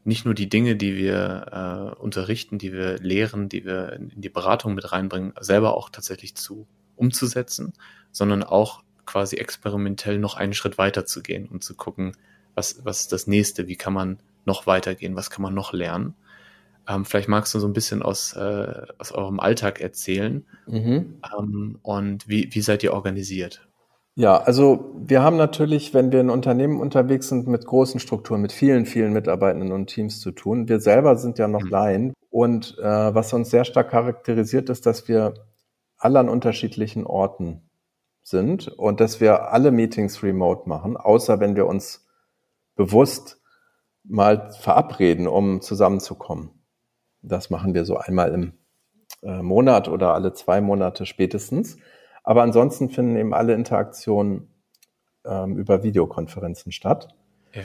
nicht nur die Dinge, die wir äh, unterrichten, die wir lehren, die wir in die Beratung mit reinbringen, selber auch tatsächlich zu umzusetzen, sondern auch quasi experimentell noch einen Schritt weiter zu gehen und zu gucken, was, was ist das nächste, wie kann man noch weitergehen, was kann man noch lernen. Ähm, vielleicht magst du so ein bisschen aus, äh, aus eurem Alltag erzählen mhm. ähm, und wie, wie seid ihr organisiert?
Ja, also wir haben natürlich, wenn wir in Unternehmen unterwegs sind, mit großen Strukturen, mit vielen, vielen Mitarbeitenden und Teams zu tun. Wir selber sind ja noch mhm. Laien und äh, was uns sehr stark charakterisiert, ist, dass wir alle an unterschiedlichen Orten sind und dass wir alle Meetings remote machen, außer wenn wir uns bewusst mal verabreden, um zusammenzukommen. Das machen wir so einmal im äh, Monat oder alle zwei Monate spätestens. Aber ansonsten finden eben alle Interaktionen ähm, über Videokonferenzen statt. Ja.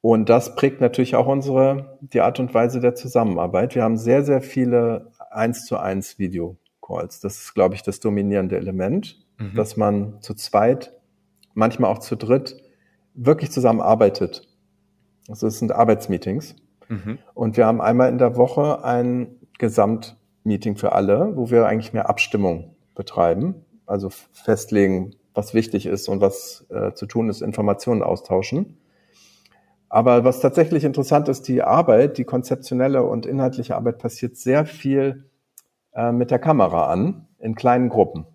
Und das prägt natürlich auch unsere, die Art und Weise der Zusammenarbeit. Wir haben sehr, sehr viele eins zu eins Videocalls. Das ist, glaube ich, das dominierende Element, mhm. dass man zu zweit, manchmal auch zu dritt, wirklich zusammenarbeitet. Also es sind Arbeitsmeetings. Mhm. Und wir haben einmal in der Woche ein Gesamtmeeting für alle, wo wir eigentlich mehr Abstimmung betreiben also festlegen, was wichtig ist und was äh, zu tun ist, Informationen austauschen. Aber was tatsächlich interessant ist, die Arbeit, die konzeptionelle und inhaltliche Arbeit passiert sehr viel äh, mit der Kamera an, in kleinen Gruppen.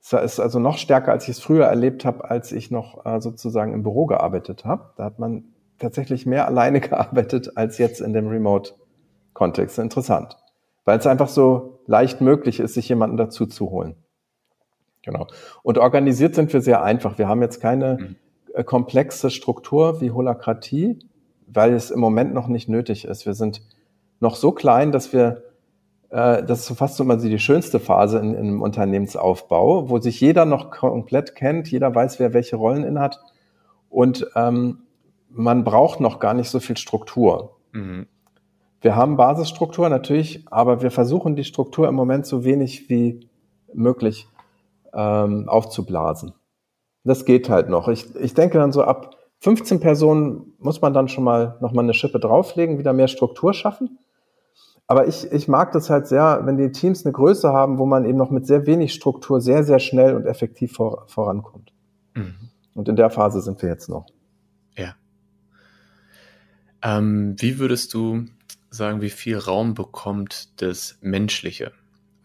Es ist also noch stärker, als ich es früher erlebt habe, als ich noch äh, sozusagen im Büro gearbeitet habe. Da hat man tatsächlich mehr alleine *laughs* gearbeitet als jetzt in dem Remote-Kontext. Interessant, weil es einfach so leicht möglich ist, sich jemanden dazu zu holen. Genau. Und organisiert sind wir sehr einfach. Wir haben jetzt keine mhm. Äh, komplexe Struktur wie Holakratie, weil es im Moment noch nicht nötig ist. Wir sind noch so klein, dass wir, äh, das ist fast so immer die schönste Phase in, in einem Unternehmensaufbau, wo sich jeder noch komplett kennt, jeder weiß, wer welche Rollen inhat und ähm, man braucht noch gar nicht so viel Struktur. Mhm. Wir haben Basisstruktur natürlich, aber wir versuchen die Struktur im Moment so wenig wie möglich ähm, aufzublasen. Das geht halt noch. Ich, ich denke dann so ab 15 Personen muss man dann schon mal noch mal eine Schippe drauflegen, wieder mehr Struktur schaffen. Aber ich, ich mag das halt sehr, wenn die Teams eine Größe haben, wo man eben noch mit sehr wenig Struktur sehr, sehr schnell und effektiv vor, vorankommt. Mhm. Und in der Phase sind wir jetzt noch.
Ähm, wie würdest du sagen, wie viel Raum bekommt das Menschliche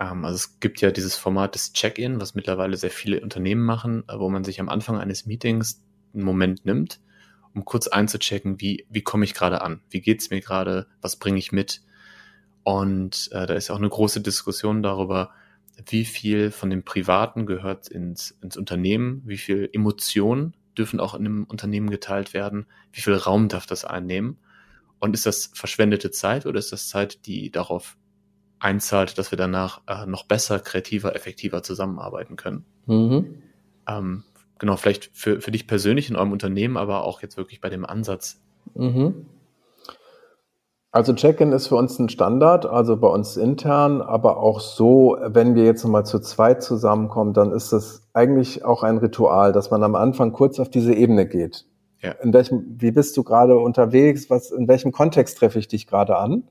ähm, also es gibt ja dieses Format des Check-in, was mittlerweile sehr viele Unternehmen machen, äh, wo man sich am Anfang eines Meetings einen Moment nimmt, um kurz einzuchecken, wie, wie komme ich gerade an? Wie geht's mir gerade? Was bringe ich mit? Und äh, da ist auch eine große Diskussion darüber, wie viel von dem Privaten gehört ins, ins Unternehmen, wie viel Emotionen dürfen auch in einem Unternehmen geteilt werden, wie viel Raum darf das einnehmen? Und ist das verschwendete Zeit oder ist das Zeit, die darauf einzahlt, dass wir danach äh, noch besser, kreativer, effektiver zusammenarbeiten können. Mhm. Ähm, genau, vielleicht für, für dich persönlich in eurem Unternehmen, aber auch jetzt wirklich bei dem Ansatz. Mhm.
Also Check-in ist für uns ein Standard, also bei uns intern, aber auch so, wenn wir jetzt nochmal zu zweit zusammenkommen, dann ist das eigentlich auch ein Ritual, dass man am Anfang kurz auf diese Ebene geht. Ja. In welchem, wie bist du gerade unterwegs? Was, in welchem Kontext treffe ich dich gerade an?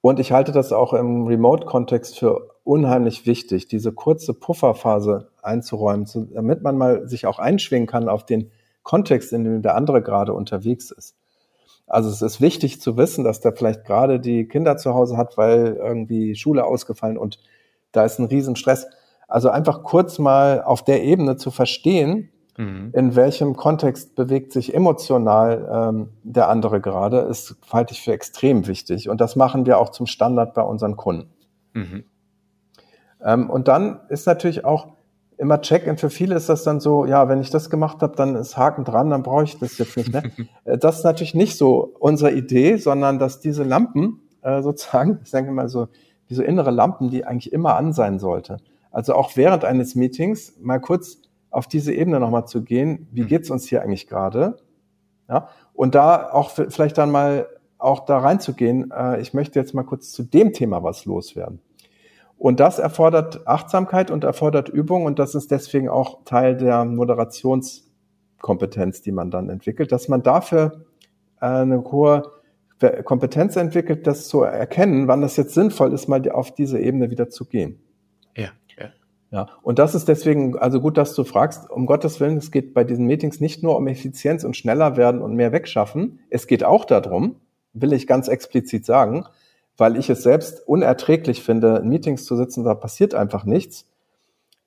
Und ich halte das auch im Remote-Kontext für unheimlich wichtig, diese kurze Pufferphase einzuräumen, damit man mal sich auch einschwingen kann auf den Kontext, in dem der andere gerade unterwegs ist. Also es ist wichtig zu wissen, dass der vielleicht gerade die Kinder zu Hause hat, weil irgendwie Schule ausgefallen und da ist ein Riesenstress. Also einfach kurz mal auf der Ebene zu verstehen, Mhm. In welchem Kontext bewegt sich emotional ähm, der andere gerade, ist, halte ich für extrem wichtig. Und das machen wir auch zum Standard bei unseren Kunden. Mhm. Ähm, und dann ist natürlich auch immer Check-in. Für viele ist das dann so, ja, wenn ich das gemacht habe, dann ist Haken dran, dann brauche ich das jetzt nicht mehr. *laughs* Äh, das ist natürlich nicht so unsere Idee, sondern dass diese Lampen äh, sozusagen, ich denke mal so, wie so innere Lampen, die eigentlich immer an sein sollte. Also auch während eines Meetings mal kurz auf diese Ebene nochmal zu gehen, wie mhm. geht's uns hier eigentlich gerade? Ja, und da auch vielleicht dann mal auch da reinzugehen, äh, ich möchte jetzt mal kurz zu dem Thema was loswerden. Und das erfordert Achtsamkeit und erfordert Übung und das ist deswegen auch Teil der Moderationskompetenz, die man dann entwickelt, dass man dafür äh, eine hohe Kompetenz entwickelt, das zu erkennen, wann das jetzt sinnvoll ist, mal auf diese Ebene wieder zu gehen.
Ja,
ja. Und das ist deswegen, also gut, dass du fragst, um Gottes Willen, es geht bei diesen Meetings nicht nur um Effizienz und schneller werden und mehr wegschaffen. Es geht auch darum, will ich ganz explizit sagen, weil ich es selbst unerträglich finde, in Meetings zu sitzen, da passiert einfach nichts.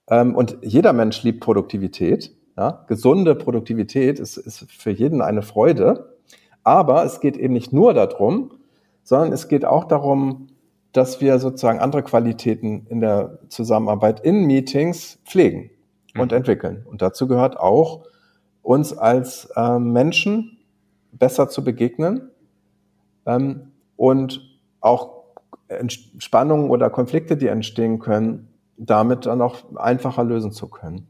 Ähm, und jeder Mensch liebt Produktivität. Ja? Gesunde Produktivität ist, ist für jeden eine Freude. Aber es geht eben nicht nur darum, sondern es geht auch darum, dass wir sozusagen andere Qualitäten in der Zusammenarbeit in Meetings pflegen und mhm. entwickeln. Und dazu gehört auch, uns als äh, Menschen besser zu begegnen ähm, und auch Spannungen oder Konflikte, die entstehen können, damit dann auch einfacher lösen zu können.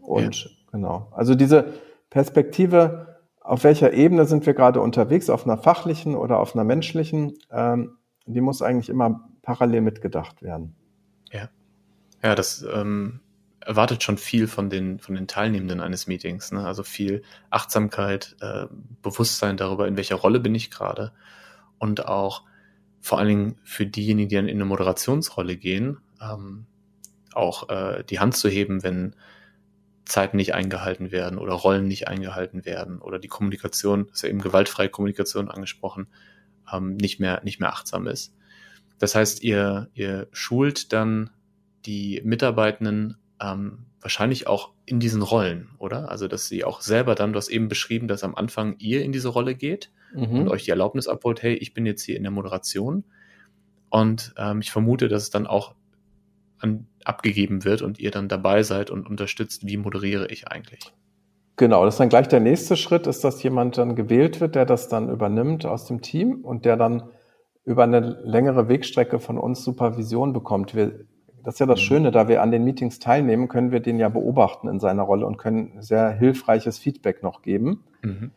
Und ja. genau, also diese Perspektive, auf welcher Ebene sind wir gerade unterwegs, auf einer fachlichen oder auf einer menschlichen, ähm, die muss eigentlich immer parallel mitgedacht werden.
Ja, ja, das ähm, erwartet schon viel von den von den Teilnehmenden eines Meetings. Ne? Also viel Achtsamkeit, äh, Bewusstsein darüber, in welcher Rolle bin ich gerade und auch vor allen Dingen für diejenigen, die dann in eine Moderationsrolle gehen, ähm, auch äh, die Hand zu heben, wenn Zeiten nicht eingehalten werden oder Rollen nicht eingehalten werden oder die Kommunikation, das ist ja eben gewaltfreie Kommunikation angesprochen, ähm, nicht mehr nicht mehr achtsam ist. Das heißt, ihr ihr schult dann die Mitarbeitenden ähm, wahrscheinlich auch in diesen Rollen, oder? Also dass sie auch selber dann, du hast eben beschrieben, dass am Anfang ihr in diese Rolle geht mhm. und euch die Erlaubnis abholt, hey, ich bin jetzt hier in der Moderation. Und ähm, ich vermute, dass es dann auch an, abgegeben wird und ihr dann dabei seid und unterstützt, wie moderiere ich eigentlich.
Genau, das ist dann gleich der nächste Schritt, ist, dass jemand dann gewählt wird, der das dann übernimmt aus dem Team und der dann über eine längere Wegstrecke von uns Supervision bekommt. Wir, das ist ja das mhm. Schöne, da wir an den Meetings teilnehmen, können wir den ja beobachten in seiner Rolle und können sehr hilfreiches Feedback noch geben. Mhm.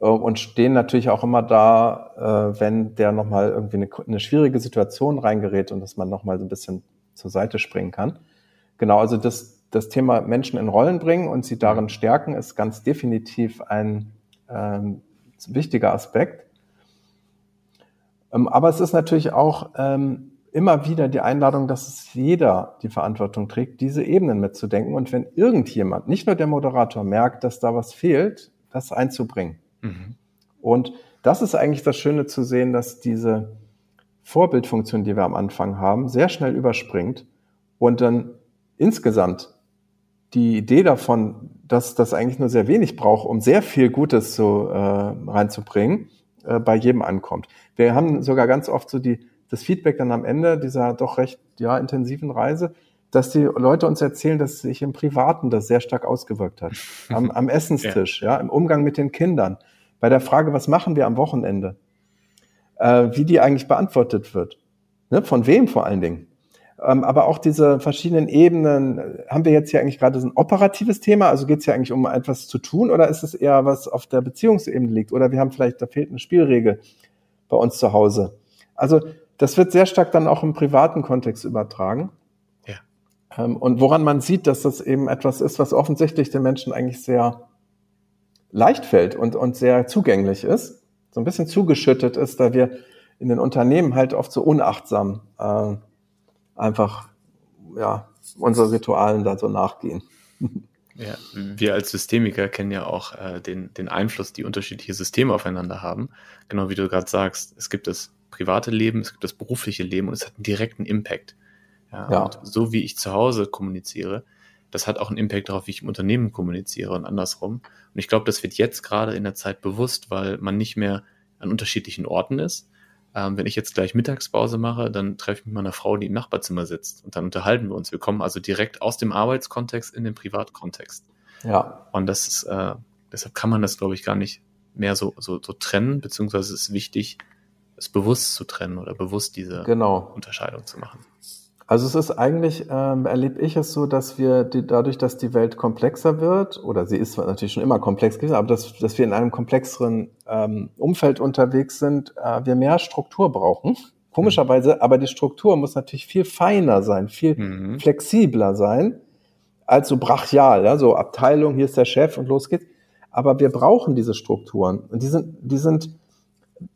Äh, und stehen natürlich auch immer da, äh, wenn der nochmal irgendwie eine, eine schwierige Situation reingerät und dass man nochmal so ein bisschen zur Seite springen kann. Genau, also das, das Thema Menschen in Rollen bringen und sie darin stärken, ist ganz definitiv ein ähm, wichtiger Aspekt. Ähm, aber es ist natürlich auch ähm, immer wieder die Einladung, dass es jeder die Verantwortung trägt, diese Ebenen mitzudenken. Und wenn irgendjemand, nicht nur der Moderator, merkt, dass da was fehlt, das einzubringen. Mhm. Und das ist eigentlich das Schöne zu sehen, dass diese Vorbildfunktion, die wir am Anfang haben, sehr schnell überspringt und dann insgesamt die Idee davon, dass das eigentlich nur sehr wenig braucht, um sehr viel Gutes so, äh, reinzubringen, äh, bei jedem ankommt. Wir haben sogar ganz oft so die, das Feedback dann am Ende dieser doch recht ja, intensiven Reise, dass die Leute uns erzählen, dass sich im Privaten das sehr stark ausgewirkt hat. Am, am *laughs* Essenstisch, ja. ja, im Umgang mit den Kindern, bei der Frage, was machen wir am Wochenende, äh, wie die eigentlich beantwortet wird. Ne? Von wem vor allen Dingen. Ähm, aber auch diese verschiedenen Ebenen, haben wir jetzt hier eigentlich gerade so ein operatives Thema? Also geht es ja eigentlich um etwas zu tun oder ist es eher was auf der Beziehungsebene liegt? Oder wir haben vielleicht, da fehlt eine Spielregel bei uns zu Hause. Also das wird sehr stark dann auch im privaten Kontext übertragen. Ja. Ähm, und woran man sieht, dass das eben etwas ist, was offensichtlich den Menschen eigentlich sehr leicht fällt und, und sehr zugänglich ist, so ein bisschen zugeschüttet ist, da wir in den Unternehmen halt oft so unachtsam äh, einfach ja unsere Ritualen da so nachgehen.
Ja, wir als Systemiker kennen ja auch äh, den, den Einfluss, die unterschiedliche Systeme aufeinander haben. Genau wie du gerade sagst, es gibt das private Leben, es gibt das berufliche Leben und es hat einen direkten Impact. Ja, ja. Und so wie ich zu Hause kommuniziere, das hat auch einen Impact darauf, wie ich im Unternehmen kommuniziere und andersrum. Und ich glaube, das wird jetzt gerade in der Zeit bewusst, weil man nicht mehr an unterschiedlichen Orten ist, ähm, wenn ich jetzt gleich Mittagspause mache, dann treffe ich mich mit meiner Frau, die im Nachbarzimmer sitzt und dann unterhalten wir uns. Wir kommen also direkt aus dem Arbeitskontext in den Privatkontext. Ja. Und das ist, äh, deshalb kann man das, glaube ich, gar nicht mehr so, so, so trennen, beziehungsweise es ist wichtig, es bewusst zu trennen oder bewusst diese
genau.
Unterscheidung zu machen.
Also es ist eigentlich, ähm, erlebe ich es so, dass wir die, dadurch, dass die Welt komplexer wird, oder sie ist natürlich schon immer komplex gewesen, aber dass, dass wir in einem komplexeren ähm, Umfeld unterwegs sind, äh, wir mehr Struktur brauchen. Komischerweise, mhm. aber die Struktur muss natürlich viel feiner sein, viel mhm. flexibler sein, als so brachial, ja, so Abteilung, hier ist der Chef und los geht's. Aber wir brauchen diese Strukturen. Und die sind, die sind,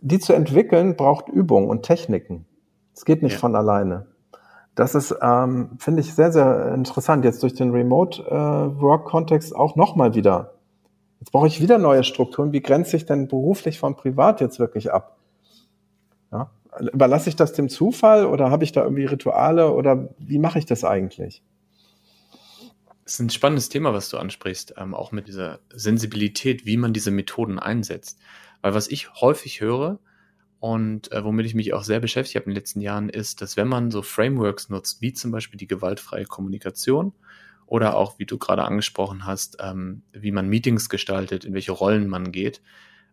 die zu entwickeln, braucht Übung und Techniken. Es geht nicht ja. von alleine. Das ist, ähm, finde ich, sehr, sehr interessant. Jetzt durch den Remote-Work-Kontext äh, auch nochmal wieder. Jetzt brauche ich wieder neue Strukturen. Wie grenze ich denn beruflich von privat jetzt wirklich ab? Ja? Überlasse ich das dem Zufall oder habe ich da irgendwie Rituale oder wie mache ich das eigentlich?
Es ist ein spannendes Thema, was du ansprichst, ähm, auch mit dieser Sensibilität, wie man diese Methoden einsetzt. Weil was ich häufig höre, und äh, womit ich mich auch sehr beschäftigt habe in den letzten Jahren, ist, dass wenn man so Frameworks nutzt, wie zum Beispiel die gewaltfreie Kommunikation oder auch, wie du gerade angesprochen hast, ähm, wie man Meetings gestaltet, in welche Rollen man geht,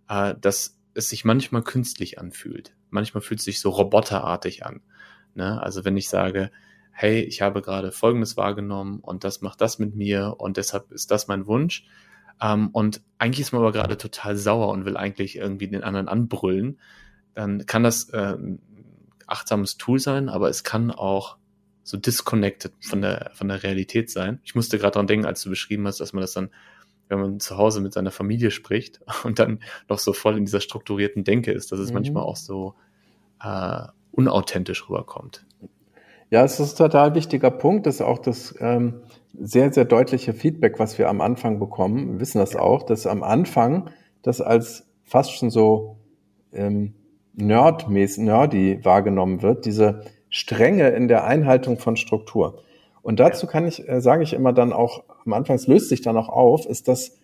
äh, dass es sich manchmal künstlich anfühlt. Manchmal fühlt es sich so roboterartig an. Ne? Also wenn ich sage, hey, ich habe gerade Folgendes wahrgenommen und das macht das mit mir und deshalb ist das mein Wunsch. Ähm, und eigentlich ist man aber gerade total sauer und will eigentlich irgendwie den anderen anbrüllen dann kann das äh, ein achtsames Tool sein, aber es kann auch so disconnected von der, von der Realität sein. Ich musste gerade dran denken, als du beschrieben hast, dass man das dann, wenn man zu Hause mit seiner Familie spricht *laughs* und dann noch so voll in dieser strukturierten Denke ist, dass es mhm. manchmal auch so äh, unauthentisch rüberkommt.
Ja, es ist ein total wichtiger Punkt. Das ist auch das ähm, sehr, sehr deutliche Feedback, was wir am Anfang bekommen. Wir wissen das auch, dass am Anfang das als fast schon so ähm, nerdmäßig, nerdy wahrgenommen wird, diese Strenge in der Einhaltung von Struktur. Und dazu kann ich, äh, sage ich immer dann auch, am Anfang, es löst sich dann auch auf, ist das,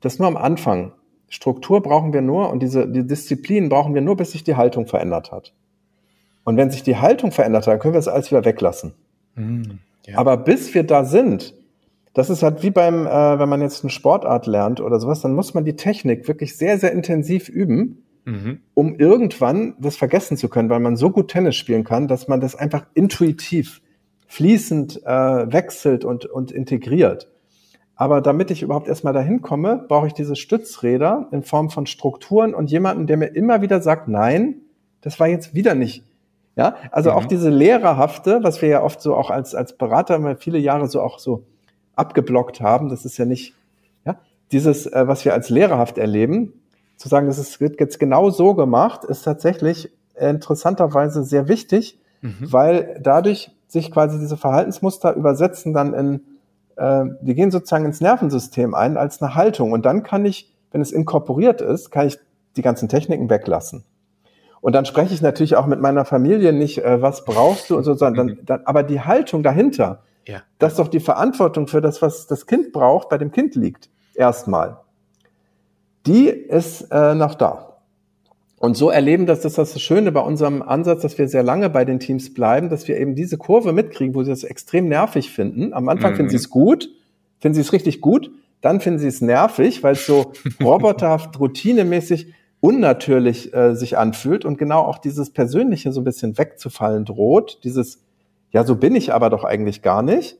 das nur am Anfang. Struktur brauchen wir nur und diese die Disziplin brauchen wir nur, bis sich die Haltung verändert hat. Und wenn sich die Haltung verändert hat, dann können wir es alles wieder weglassen. Mhm, ja. Aber bis wir da sind, das ist halt wie beim, äh, wenn man jetzt eine Sportart lernt oder sowas, dann muss man die Technik wirklich sehr, sehr intensiv üben mhm. um irgendwann das vergessen zu können, weil man so gut Tennis spielen kann, dass man das einfach intuitiv, fließend äh, wechselt und, und integriert. Aber damit ich überhaupt erstmal dahin komme, brauche ich diese Stützräder in Form von Strukturen und jemanden, der mir immer wieder sagt, nein, das war jetzt wieder nicht. Ja, also mhm. auch diese Lehrerhafte, was wir ja oft so auch als, als Berater mal viele Jahre so auch so abgeblockt haben, das ist ja nicht, ja, dieses, äh, was wir als lehrerhaft erleben, zu sagen, ist, wird jetzt genau so gemacht, ist tatsächlich interessanterweise sehr wichtig, mhm. weil dadurch sich quasi diese Verhaltensmuster übersetzen dann in, äh, die gehen sozusagen ins Nervensystem ein als eine Haltung. Und dann kann ich, wenn es inkorporiert ist, kann ich die ganzen Techniken weglassen. Und dann spreche ich natürlich auch mit meiner Familie nicht, äh, was brauchst du und so, sondern dann, dann, aber die Haltung dahinter, ja. dass doch die Verantwortung für das, was das Kind braucht, bei dem Kind liegt. Erstmal die ist äh, noch da. Und so erleben, dass das das Schöne bei unserem Ansatz, dass wir sehr lange bei den Teams bleiben, dass wir eben diese Kurve mitkriegen, wo sie das extrem nervig finden. Am Anfang mhm. finden sie es gut, finden sie es richtig gut, dann finden sie es nervig, weil es so *laughs* roboterhaft, routinemäßig, unnatürlich äh, sich anfühlt und genau auch dieses Persönliche so ein bisschen wegzufallen droht. Dieses, ja, so bin ich aber doch eigentlich gar nicht.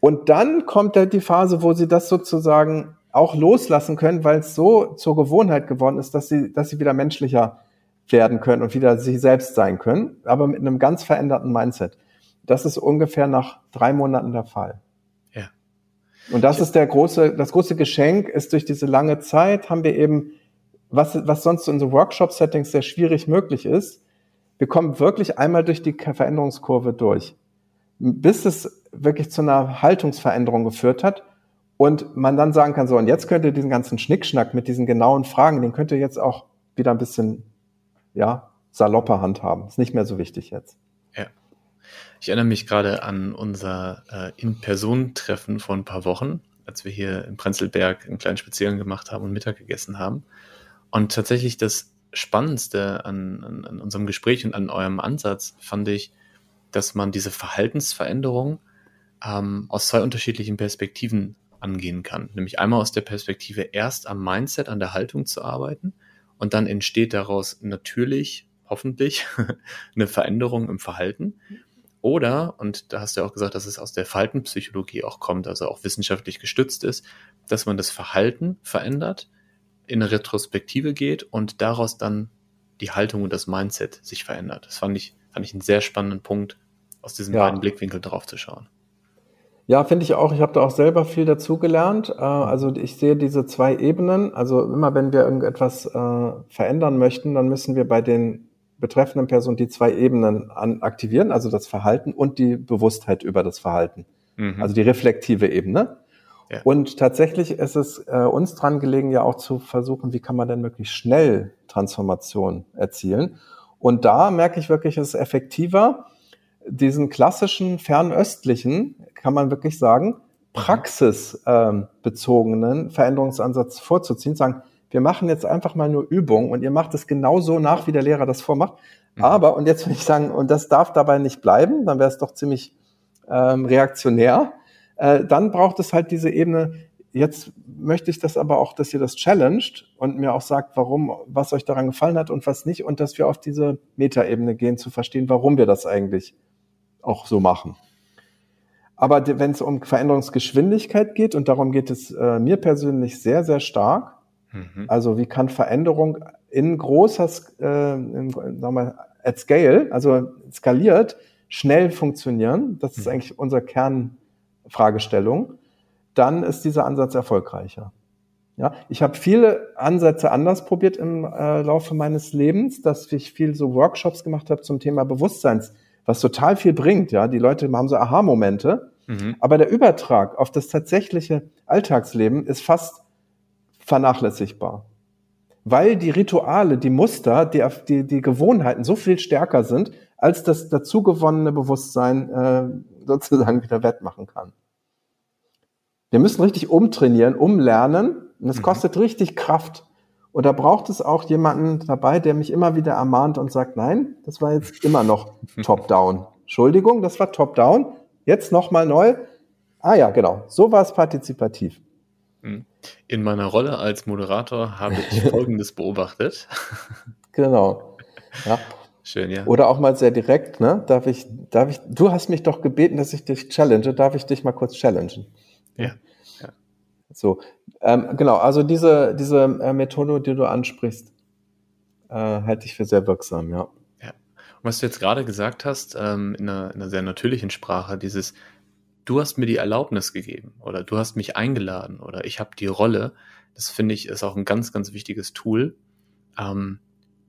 Und dann kommt halt die Phase, wo sie das sozusagen auch loslassen können, weil es so zur Gewohnheit geworden ist, dass sie, dass sie wieder menschlicher werden können und wieder sie selbst sein können, aber mit einem ganz veränderten Mindset. Das ist ungefähr nach drei Monaten der Fall. Ja. Und das ist der große, das große Geschenk ist durch diese lange Zeit haben wir eben, was, was sonst in so Workshop-Settings sehr schwierig möglich ist, wir kommen wirklich einmal durch die Veränderungskurve durch. Bis es wirklich zu einer Haltungsveränderung geführt hat und man dann sagen kann, so, und jetzt könnt ihr diesen ganzen Schnickschnack mit diesen genauen Fragen, den könnt ihr jetzt auch wieder ein bisschen, ja, salopper handhaben. Ist nicht mehr so wichtig jetzt.
Ja. Ich erinnere mich gerade an unser äh, In-Person-Treffen vor ein paar Wochen, als wir hier in Prenzlberg einen kleinen Spaziergang gemacht haben und Mittag gegessen haben. Und tatsächlich das Spannendste an, an, an, unserem Gespräch und an eurem Ansatz fand ich, dass man diese Verhaltensveränderung ähm, aus zwei unterschiedlichen Perspektiven angehen kann. Nämlich einmal aus der Perspektive erst am Mindset, an der Haltung zu arbeiten und dann entsteht daraus natürlich, hoffentlich, *laughs* eine Veränderung im Verhalten. Oder, und da hast du ja auch gesagt, dass es aus der Verhaltenspsychologie auch kommt, also auch wissenschaftlich gestützt ist, dass man das Verhalten verändert, in eine Retrospektive geht und daraus dann die Haltung und das Mindset sich verändert. Das fand ich, fand ich einen sehr spannenden Punkt, aus diesen ja. beiden Blickwinkeln drauf zu schauen.
Ja, finde ich auch. Ich habe da auch selber viel dazu gelernt. Äh, also ich sehe diese zwei Ebenen. Also immer wenn wir irgendetwas äh, verändern möchten, dann müssen wir bei den betreffenden Personen die zwei Ebenen aktivieren, also das Verhalten und die Bewusstheit über das Verhalten. Mhm. Also die reflektive Ebene. Ja. Und tatsächlich ist es äh, uns dran gelegen, ja auch zu versuchen, wie kann man denn möglichst schnell Transformation erzielen. Und da merke ich wirklich, es ist effektiver, diesen klassischen fernöstlichen, kann man wirklich sagen, praxisbezogenen Veränderungsansatz vorzuziehen, sagen, wir machen jetzt einfach mal nur Übungen und ihr macht es genauso nach, wie der Lehrer das vormacht. Mhm. Aber, und jetzt will ich sagen, und das darf dabei nicht bleiben, dann wäre es doch ziemlich ähm, reaktionär. Äh, dann braucht es halt diese Ebene, jetzt möchte ich das aber auch, dass ihr das challenged und mir auch sagt, warum, was euch daran gefallen hat und was nicht und dass wir auf diese Metaebene gehen, zu verstehen, warum wir das eigentlich auch so machen. Aber wenn es um Veränderungsgeschwindigkeit geht, und darum geht es äh, mir persönlich sehr, sehr stark, mhm. also wie kann Veränderung in großer, äh, in, sagen wir, at scale, also skaliert, schnell funktionieren, das ist mhm. eigentlich unsere Kernfragestellung, dann ist dieser Ansatz erfolgreicher. Ja, ich habe viele Ansätze anders probiert im äh, Laufe meines Lebens, dass ich viel so Workshops gemacht habe zum Thema Bewusstseins was total viel bringt. Ja, die Leute haben so Aha-Momente. Mhm. Aber der Übertrag auf das tatsächliche Alltagsleben ist fast vernachlässigbar. Weil die Rituale, die Muster, die, die, die Gewohnheiten so viel stärker sind, als das dazugewonnene Bewusstsein äh, *laughs* sozusagen wieder wettmachen kann. Wir müssen richtig umtrainieren, umlernen. Und es mhm. kostet richtig Kraft. Und da braucht es auch jemanden dabei, der mich immer wieder ermahnt und sagt, nein, das war jetzt immer noch *laughs* top-down. Entschuldigung, das war top-down. Jetzt nochmal neu. Ah ja, genau. So war es partizipativ.
Hm. In meiner Rolle als Moderator habe ich *laughs* Folgendes beobachtet. *laughs*
Genau. Ja.
Schön, ja.
Oder auch mal sehr direkt, ne? Darf ich, darf ich, du hast mich doch gebeten, dass ich dich challenge. Darf ich dich mal kurz challengen?
Ja.
So, ähm, genau, also diese, diese äh, Methode, die du ansprichst, äh, halte ich für sehr wirksam, ja.
Ja. Und was du jetzt gerade gesagt hast, ähm, in, einer, in einer sehr natürlichen Sprache, dieses, du hast mir die Erlaubnis gegeben oder du hast mich eingeladen oder ich habe die Rolle, das finde ich ist auch ein ganz, ganz wichtiges Tool. Ähm,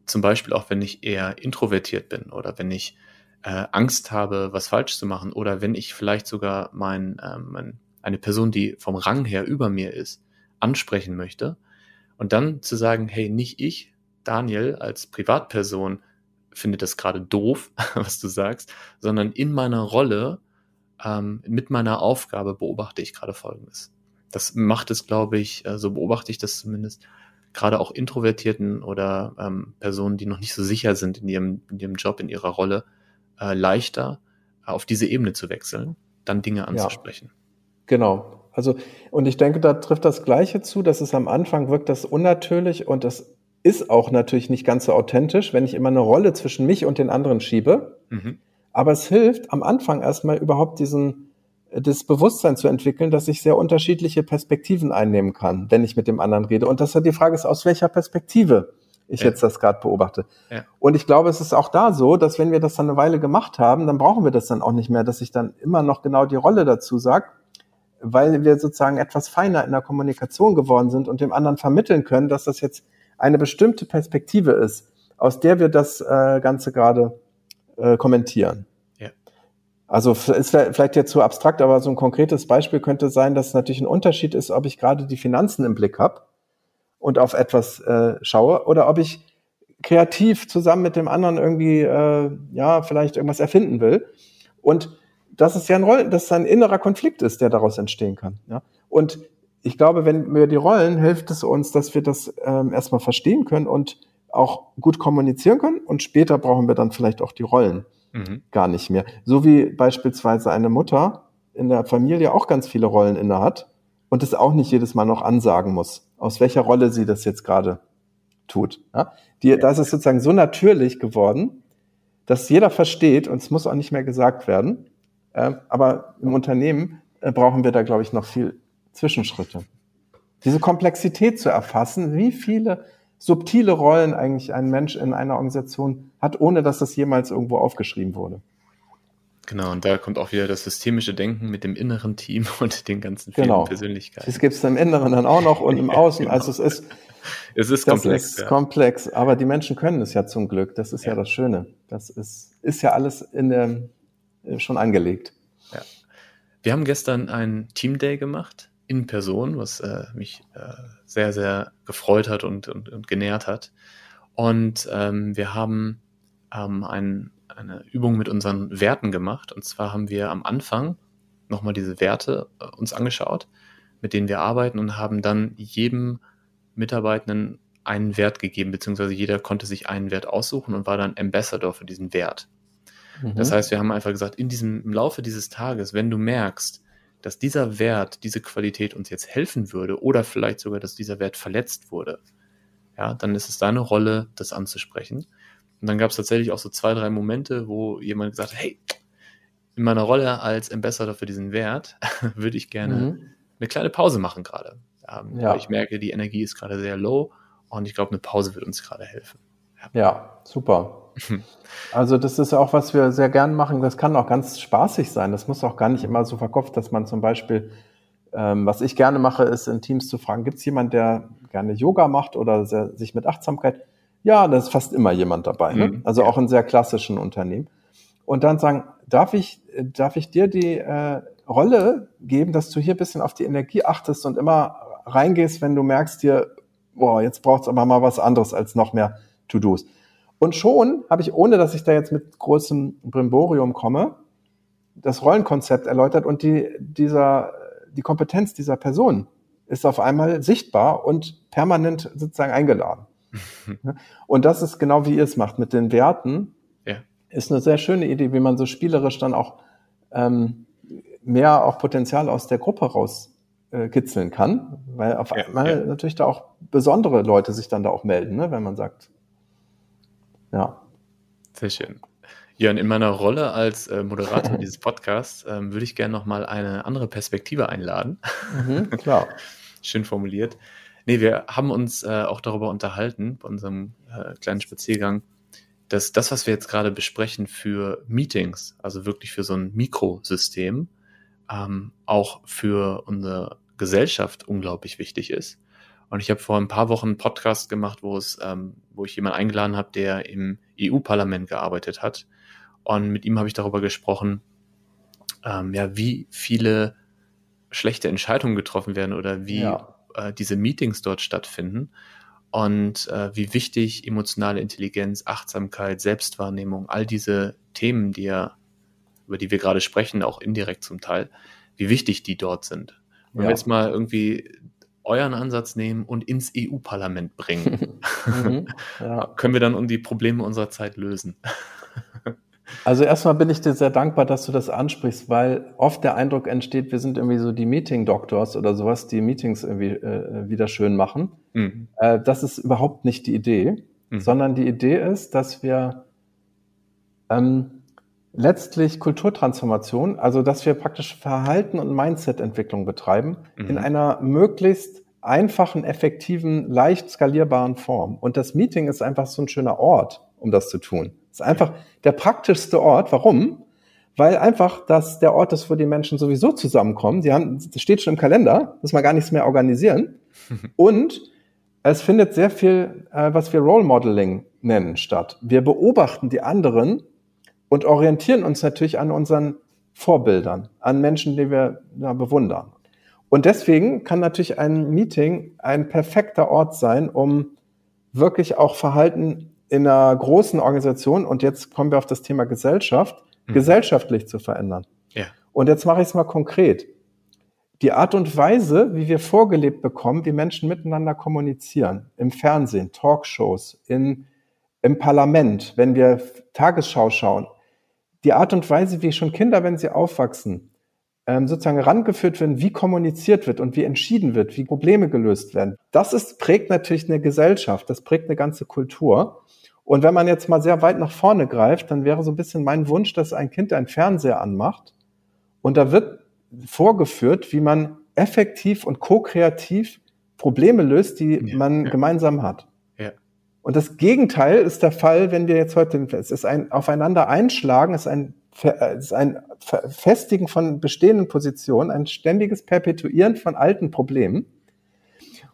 zum Beispiel auch, wenn ich eher introvertiert bin oder wenn ich äh, Angst habe, was falsch zu machen oder wenn ich vielleicht sogar mein, äh, mein eine Person, die vom Rang her über mir ist, ansprechen möchte und dann zu sagen, hey, nicht ich, Daniel als Privatperson finde das gerade doof, *laughs* was du sagst, sondern in meiner Rolle, ähm, mit meiner Aufgabe beobachte ich gerade Folgendes. Das macht es, glaube ich, äh, so beobachte ich das zumindest, gerade auch Introvertierten oder ähm, Personen, die noch nicht so sicher sind in ihrem, in ihrem Job, in ihrer Rolle, äh, leichter äh, auf diese Ebene zu wechseln, dann Dinge anzusprechen.
Ja. Genau. Also, und ich denke, da trifft das Gleiche zu, dass es am Anfang wirkt das unnatürlich und das ist auch natürlich nicht ganz so authentisch, wenn ich immer eine Rolle zwischen mich und den anderen schiebe. Mhm. Aber es hilft am Anfang erstmal überhaupt diesen, das Bewusstsein zu entwickeln, dass ich sehr unterschiedliche Perspektiven einnehmen kann, wenn ich mit dem anderen rede. Und dass ja die Frage ist, aus welcher Perspektive ich ja. jetzt das gerade beobachte. Ja. Und ich glaube, es ist auch da so, dass wenn wir das dann eine Weile gemacht haben, dann brauchen wir das dann auch nicht mehr, dass ich dann immer noch genau die Rolle dazu sage, weil wir sozusagen etwas feiner in der Kommunikation geworden sind und dem anderen vermitteln können, dass das jetzt eine bestimmte Perspektive ist, aus der wir das äh, Ganze gerade äh, kommentieren. Ja. Also ist vielleicht jetzt zu abstrakt, aber so ein konkretes Beispiel könnte sein, dass es natürlich ein Unterschied ist, ob ich gerade die Finanzen im Blick habe und auf etwas äh, schaue oder ob ich kreativ zusammen mit dem anderen irgendwie äh, ja vielleicht irgendwas erfinden will. Und dass es ja ein Rollen, dass ein innerer Konflikt ist, der daraus entstehen kann. Ja? Und ich glaube, wenn wir die Rollen, hilft es uns, dass wir das ähm, erstmal verstehen können und auch gut kommunizieren können und später brauchen wir dann vielleicht auch die Rollen mhm. gar nicht mehr. So wie beispielsweise eine Mutter in der Familie auch ganz viele Rollen inne hat und es auch nicht jedes Mal noch ansagen muss, aus welcher Rolle sie das jetzt gerade tut. Ja? Die, da ist es sozusagen so natürlich geworden, dass jeder versteht und es muss auch nicht mehr gesagt werden. Äh, aber im Unternehmen äh, brauchen wir da, glaube ich, noch viel Zwischenschritte. Diese Komplexität zu erfassen, wie viele subtile Rollen eigentlich ein Mensch in einer Organisation hat, ohne dass das jemals irgendwo aufgeschrieben wurde.
Genau, und da kommt auch wieder das systemische Denken mit dem inneren Team *laughs* und den ganzen vielen genau. Persönlichkeiten.
Das gibt es im Inneren dann auch noch und im *laughs* Außen. genau. Also es ist,
es ist komplex.
Ist ja. komplex, aber die Menschen können es ja zum Glück. Das ist ja, ja das Schöne. Das ist, ist ja alles in der, schon angelegt. Ja.
Wir haben gestern einen Team Day gemacht in Person, was äh, mich äh, sehr, sehr gefreut hat und, und, und genährt hat. Und ähm, wir haben ähm, ein, eine Übung mit unseren Werten gemacht. Und zwar haben wir am Anfang nochmal diese Werte äh, uns angeschaut, mit denen wir arbeiten und haben dann jedem Mitarbeitenden einen Wert gegeben, beziehungsweise jeder konnte sich einen Wert aussuchen und war dann Ambassador für diesen Wert. Mhm. Das heißt, wir haben einfach gesagt, in diesem, im Laufe dieses Tages, wenn du merkst, dass dieser Wert, diese Qualität uns jetzt helfen würde oder vielleicht sogar, dass dieser Wert verletzt wurde, ja, dann ist es deine Rolle, das anzusprechen. Und dann gab es tatsächlich auch so zwei, drei Momente, wo jemand gesagt hat, hey, in meiner Rolle als Ambassador für diesen Wert *laughs* würde ich gerne mhm. eine kleine Pause machen gerade. Ähm, ja. Ich merke, die Energie ist gerade sehr low und ich glaube, eine Pause wird uns gerade helfen.
Ja, ja super. Also das ist auch, was wir sehr gern machen. Das kann auch ganz spaßig sein. Das muss auch gar nicht immer so verkopft, dass man zum Beispiel, ähm, was ich gerne mache, ist in Teams zu fragen, gibt es jemand, der gerne Yoga macht oder sehr, sich mit Achtsamkeit? Ja, da ist fast immer jemand dabei. Ne? Mhm. Also auch in sehr klassischen Unternehmen. Und dann sagen, darf ich, darf ich dir die äh, Rolle geben, dass du hier ein bisschen auf die Energie achtest und immer reingehst, wenn du merkst dir, boah, jetzt braucht es aber mal was anderes als noch mehr To-Dos. Und schon habe ich, ohne dass ich da jetzt mit großem Brimborium komme, das Rollenkonzept erläutert und die, dieser, die Kompetenz dieser Person ist auf einmal sichtbar und permanent sozusagen eingeladen. *laughs* und das ist genau wie ihr es macht mit den Werten. Ja. Ist eine sehr schöne Idee, wie man so spielerisch dann auch ähm, mehr auch Potenzial aus der Gruppe rauskitzeln äh, kann, weil auf ja, einmal ja. natürlich da auch besondere Leute sich dann da auch melden, ne, wenn man sagt, ja.
Sehr schön. Jörn, in meiner Rolle als äh, Moderator *laughs* dieses Podcasts ähm, würde ich gerne nochmal eine andere Perspektive einladen.
Mhm, *laughs* klar.
schön formuliert. Nee, wir haben uns äh, auch darüber unterhalten, bei unserem äh, kleinen Spaziergang, dass das, was wir jetzt gerade besprechen für Meetings, also wirklich für so ein Mikrosystem, ähm, auch für unsere Gesellschaft unglaublich wichtig ist. Und ich habe vor ein paar Wochen einen Podcast gemacht, wo es, ähm, wo ich jemanden eingeladen habe, der im EU-Parlament gearbeitet hat. Und mit ihm habe ich darüber gesprochen, ähm, ja, wie viele schlechte Entscheidungen getroffen werden oder wie ja. äh, diese Meetings dort stattfinden und äh, wie wichtig emotionale Intelligenz, Achtsamkeit, Selbstwahrnehmung, all diese Themen, die ja, über die wir gerade sprechen, auch indirekt zum Teil, wie wichtig die dort sind. Und ja. jetzt mal irgendwie euren Ansatz nehmen und ins EU-Parlament bringen. *laughs* mhm, ja. *laughs* Können wir dann um die Probleme unserer Zeit lösen? *laughs*
Also erstmal bin ich dir sehr dankbar, dass du das ansprichst, weil oft der Eindruck entsteht, wir sind irgendwie so die Meeting-Doctors oder sowas, die Meetings irgendwie äh, wieder schön machen. Mhm. Äh, das ist überhaupt nicht die Idee, mhm. sondern die Idee ist, dass wir ähm, letztlich Kulturtransformation, also dass wir praktisch Verhalten und Mindset-Entwicklung betreiben mhm. in einer möglichst einfachen, effektiven, leicht skalierbaren Form. Und das Meeting ist einfach so ein schöner Ort, um das zu tun. Es ist einfach der praktischste Ort. Warum? Weil einfach das der Ort ist, wo die Menschen sowieso zusammenkommen. Sie haben, das steht schon im Kalender, muss man gar nichts mehr organisieren. *laughs* Und es findet sehr viel, äh, was wir Role Modeling nennen, statt. Wir beobachten die anderen und orientieren uns natürlich an unseren Vorbildern, an Menschen, die wir ja, bewundern. Und deswegen kann natürlich ein Meeting ein perfekter Ort sein, um wirklich auch Verhalten in einer großen Organisation, und jetzt kommen wir auf das Thema Gesellschaft, mhm. gesellschaftlich zu verändern. Ja. Und jetzt mache ich es mal konkret. die Art und Weise, wie wir vorgelebt bekommen, wie Menschen miteinander kommunizieren, im Fernsehen, Talkshows, in, im Parlament, wenn wir Tagesschau schauen, die Art und Weise, wie schon Kinder, wenn sie aufwachsen, ähm, sozusagen herangeführt werden, wie kommuniziert wird und wie entschieden wird, wie Probleme gelöst werden. Das ist, prägt natürlich eine Gesellschaft, das prägt eine ganze Kultur. Und wenn man jetzt mal sehr weit nach vorne greift, dann wäre so ein bisschen mein Wunsch, dass ein Kind einen Fernseher anmacht und da wird vorgeführt, wie man effektiv und ko-kreativ Probleme löst, die man gemeinsam hat. Und das Gegenteil ist der Fall, wenn wir jetzt heute, es ist ein Aufeinander einschlagen, es ist ein, es ist ein Festigen von bestehenden Positionen, ein ständiges Perpetuieren von alten Problemen.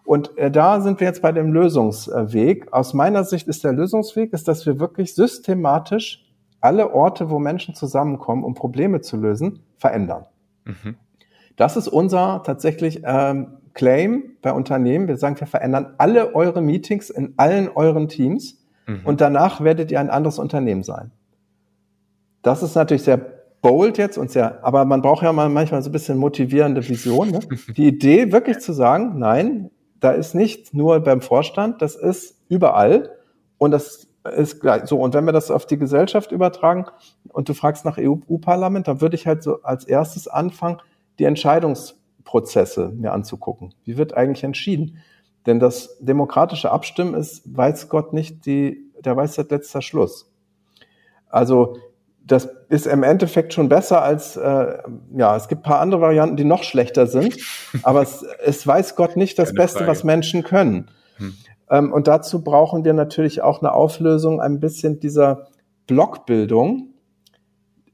Und äh, da sind wir jetzt bei dem Lösungsweg. Aus meiner Sicht ist der Lösungsweg, ist, dass wir wirklich systematisch alle Orte, wo Menschen zusammenkommen, um Probleme zu lösen, verändern. Mhm. Das ist unser tatsächlich ähm, Claim bei Unternehmen. Wir sagen, wir verändern alle eure Meetings in allen euren Teams mhm. und danach werdet ihr ein anderes Unternehmen sein. Das ist natürlich sehr bold jetzt und sehr, aber man braucht ja mal manchmal so ein bisschen motivierende Vision. Ne? *laughs* Die Idee wirklich zu sagen, nein, da ist nicht nur beim Vorstand, das ist überall und das ist gleich so. Und wenn wir das auf die Gesellschaft übertragen und du fragst nach EU-Parlament, dann würde ich halt so als erstes anfangen, die Entscheidungsprozesse mir anzugucken. Wie wird eigentlich entschieden? Denn das demokratische Abstimmen ist, weiß Gott nicht, die, der Weisheit letzter Schluss. Also das ist im Endeffekt schon besser als, äh, ja, es gibt paar andere Varianten, die noch schlechter sind, *laughs* aber es, es weiß Gott nicht das Keine Beste, Frage. was Menschen können. Hm. Ähm, und dazu brauchen wir natürlich auch eine Auflösung ein bisschen dieser Blockbildung.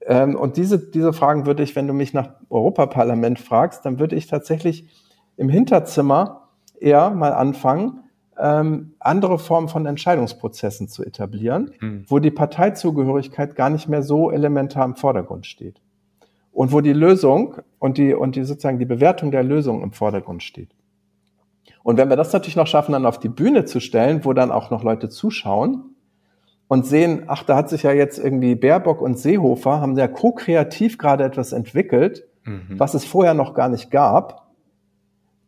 Ähm, und diese, diese Fragen würde ich, wenn du mich nach Europaparlament fragst, dann würde ich tatsächlich im Hinterzimmer eher mal anfangen, ähm, andere Formen von Entscheidungsprozessen zu etablieren, mhm. wo die Parteizugehörigkeit gar nicht mehr so elementar im Vordergrund steht. Und wo die Lösung und die, und die sozusagen die Bewertung der Lösung im Vordergrund steht. Und wenn wir das natürlich noch schaffen, dann auf die Bühne zu stellen, wo dann auch noch Leute zuschauen und sehen, ach, da hat sich ja jetzt irgendwie Baerbock und Seehofer haben ja ko-kreativ gerade etwas entwickelt, mhm. was es vorher noch gar nicht gab.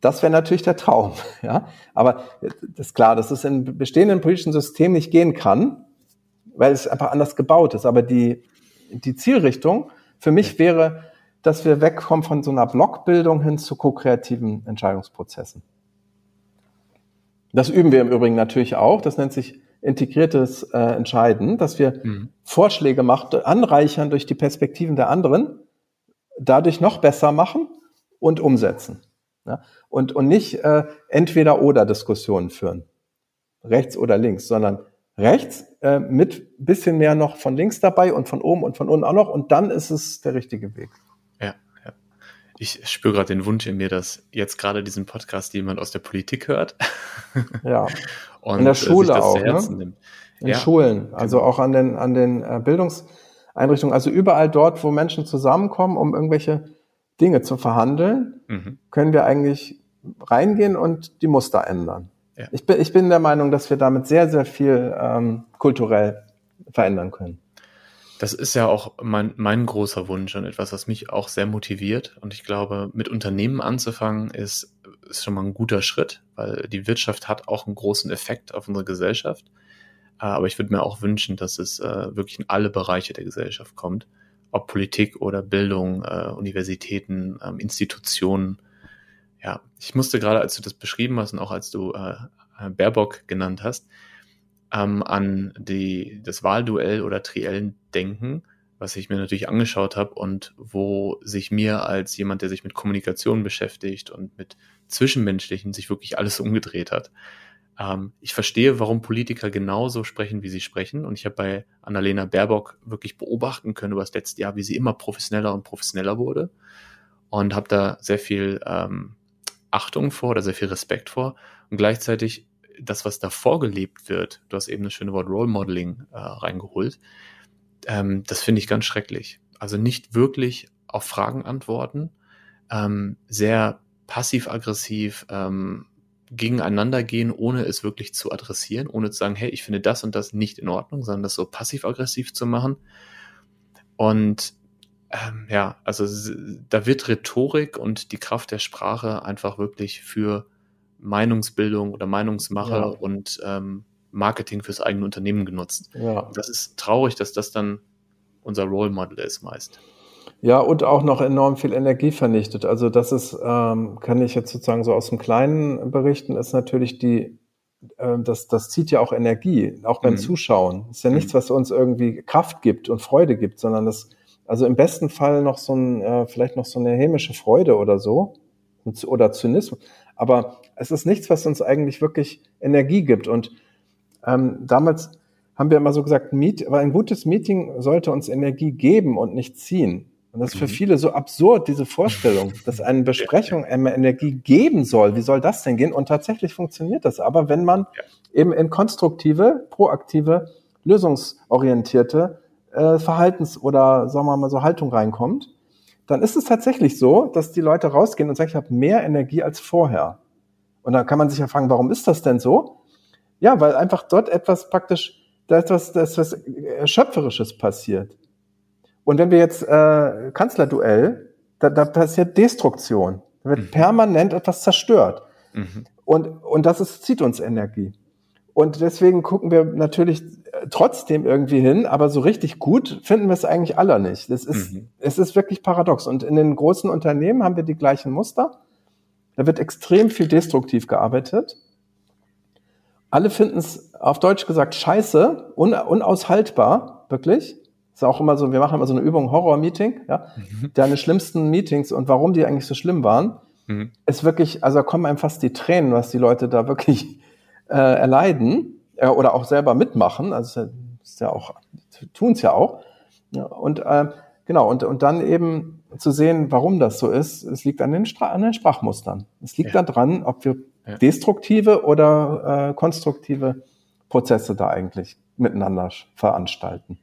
Das wäre natürlich der Traum, *laughs* ja. Aber das ist klar, dass es in bestehenden politischen Systemen nicht gehen kann, weil es einfach anders gebaut ist. Aber die, die Zielrichtung für mich wäre, dass wir wegkommen von so einer Blockbildung hin zu ko-kreativen Entscheidungsprozessen. Das üben wir im Übrigen natürlich auch. Das nennt sich integriertes äh, Entscheiden, dass wir mhm. Vorschläge machen, anreichern durch die Perspektiven der anderen, dadurch noch besser machen und umsetzen. Ja? Und, und nicht äh, entweder oder Diskussionen führen, rechts oder links, sondern rechts äh, mit bisschen mehr noch von links dabei und von oben und von unten auch noch und dann ist es der richtige Weg
ich spüre gerade den Wunsch in mir, dass jetzt gerade diesen Podcast jemand aus der Politik hört.
Ja. *laughs* Und in der Schule auch. Ne? Nimmt. In ja, Schulen, also genau. auch an den, an den äh, Bildungseinrichtungen, also überall dort, wo Menschen zusammenkommen, um irgendwelche Dinge zu verhandeln, mhm. können wir eigentlich reingehen und die Muster ändern. Ja. Ich, bin, ich bin der Meinung, dass wir damit sehr, sehr viel ähm, kulturell verändern können.
Das ist ja auch mein, mein großer Wunsch und etwas, was mich auch sehr motiviert. Und ich glaube, mit Unternehmen anzufangen ist, ist schon mal ein guter Schritt, weil die Wirtschaft hat auch einen großen Effekt auf unsere Gesellschaft. Äh, aber ich würde mir auch wünschen, dass es äh, wirklich in alle Bereiche der Gesellschaft kommt. Ob Politik oder Bildung, äh, Universitäten, ähm, Institutionen. Ja, ich musste gerade, als du das beschrieben hast und auch als du Baerbock genannt hast, ähm, an die, das Wahlduell oder Triellen denken, was ich mir natürlich angeschaut habe und wo sich mir als jemand, der sich mit Kommunikation beschäftigt und mit Zwischenmenschlichen sich wirklich alles umgedreht hat. Ähm, ich verstehe, warum Politiker genauso sprechen, wie sie sprechen. Und ich habe bei Annalena Baerbock wirklich beobachten können über das letzte Jahr, wie sie immer professioneller und professioneller wurde. Und habe da sehr viel ähm, Achtung vor oder sehr viel Respekt vor. Und gleichzeitig das, was da vorgelebt wird, du hast eben das schöne Wort Role Modeling äh, reingeholt, ähm, das finde ich ganz schrecklich. Also nicht wirklich auf Fragen antworten, ähm, sehr passiv-aggressiv ähm, gegeneinander gehen, ohne es wirklich zu adressieren, ohne zu sagen, hey, ich finde das und das nicht in Ordnung, sondern das so passiv-aggressiv zu machen. Und ähm, ja, also da wird Rhetorik und die Kraft der Sprache einfach wirklich für Meinungsbildung oder Meinungsmache ja. und ähm, Marketing fürs eigene Unternehmen genutzt. Ja. Das ist traurig, dass das dann unser Role Model ist meist.
Ja, und auch noch enorm viel Energie vernichtet. Also das ist, ähm, kann ich jetzt sozusagen so aus dem Kleinen berichten, ist natürlich die, äh, das, das zieht ja auch Energie, auch beim mhm. Zuschauen. ist ja nichts, mhm. was uns irgendwie Kraft gibt und Freude gibt, sondern das, also im besten Fall noch so ein, äh, vielleicht noch so eine hämische Freude oder so oder Zynismus. Aber es ist nichts, was uns eigentlich wirklich Energie gibt. Und ähm, damals haben wir immer so gesagt, Meet, aber ein gutes Meeting sollte uns Energie geben und nicht ziehen. Und das ist für mhm. viele so absurd, diese Vorstellung, dass eine *laughs* Besprechung einmal Energie geben soll. Wie soll das denn gehen? Und tatsächlich funktioniert das aber, wenn man eben in konstruktive, proaktive, lösungsorientierte äh, Verhaltens- oder sagen wir mal so Haltung reinkommt, dann ist es tatsächlich so, dass die Leute rausgehen und sagen, ich habe mehr Energie als vorher. Und dann kann man sich ja fragen, warum ist das denn so? Ja, weil einfach dort etwas praktisch, da ist was, da ist was Schöpferisches passiert. Und wenn wir jetzt äh, Kanzlerduell, da, da passiert Destruktion. Da wird mhm. permanent etwas zerstört. Mhm. Und, und das ist, zieht uns Energie. Und deswegen gucken wir natürlich äh, trotzdem irgendwie hin, aber so richtig gut finden wir es eigentlich alle nicht. Es ist, mhm. es ist wirklich paradox. Und in den großen Unternehmen haben wir die gleichen Muster. Da wird extrem viel destruktiv gearbeitet. Alle finden es auf Deutsch gesagt scheiße, un, unaushaltbar, wirklich. Ist auch immer so, wir machen immer so eine Übung Horror-Meeting, ja. Mhm. Deine schlimmsten Meetings und warum die eigentlich so schlimm waren, mhm. ist wirklich, also da kommen einem fast die Tränen, was die Leute da wirklich äh, erleiden äh, oder auch selber mitmachen. Also ist ja auch, tun es ja auch. Ja, und äh, genau, und, und dann eben zu sehen, warum das so ist, es liegt an den, Stra an den Sprachmustern. Es liegt ja. daran, ob wir ja. destruktive oder äh, konstruktive Prozesse da eigentlich miteinander veranstalten.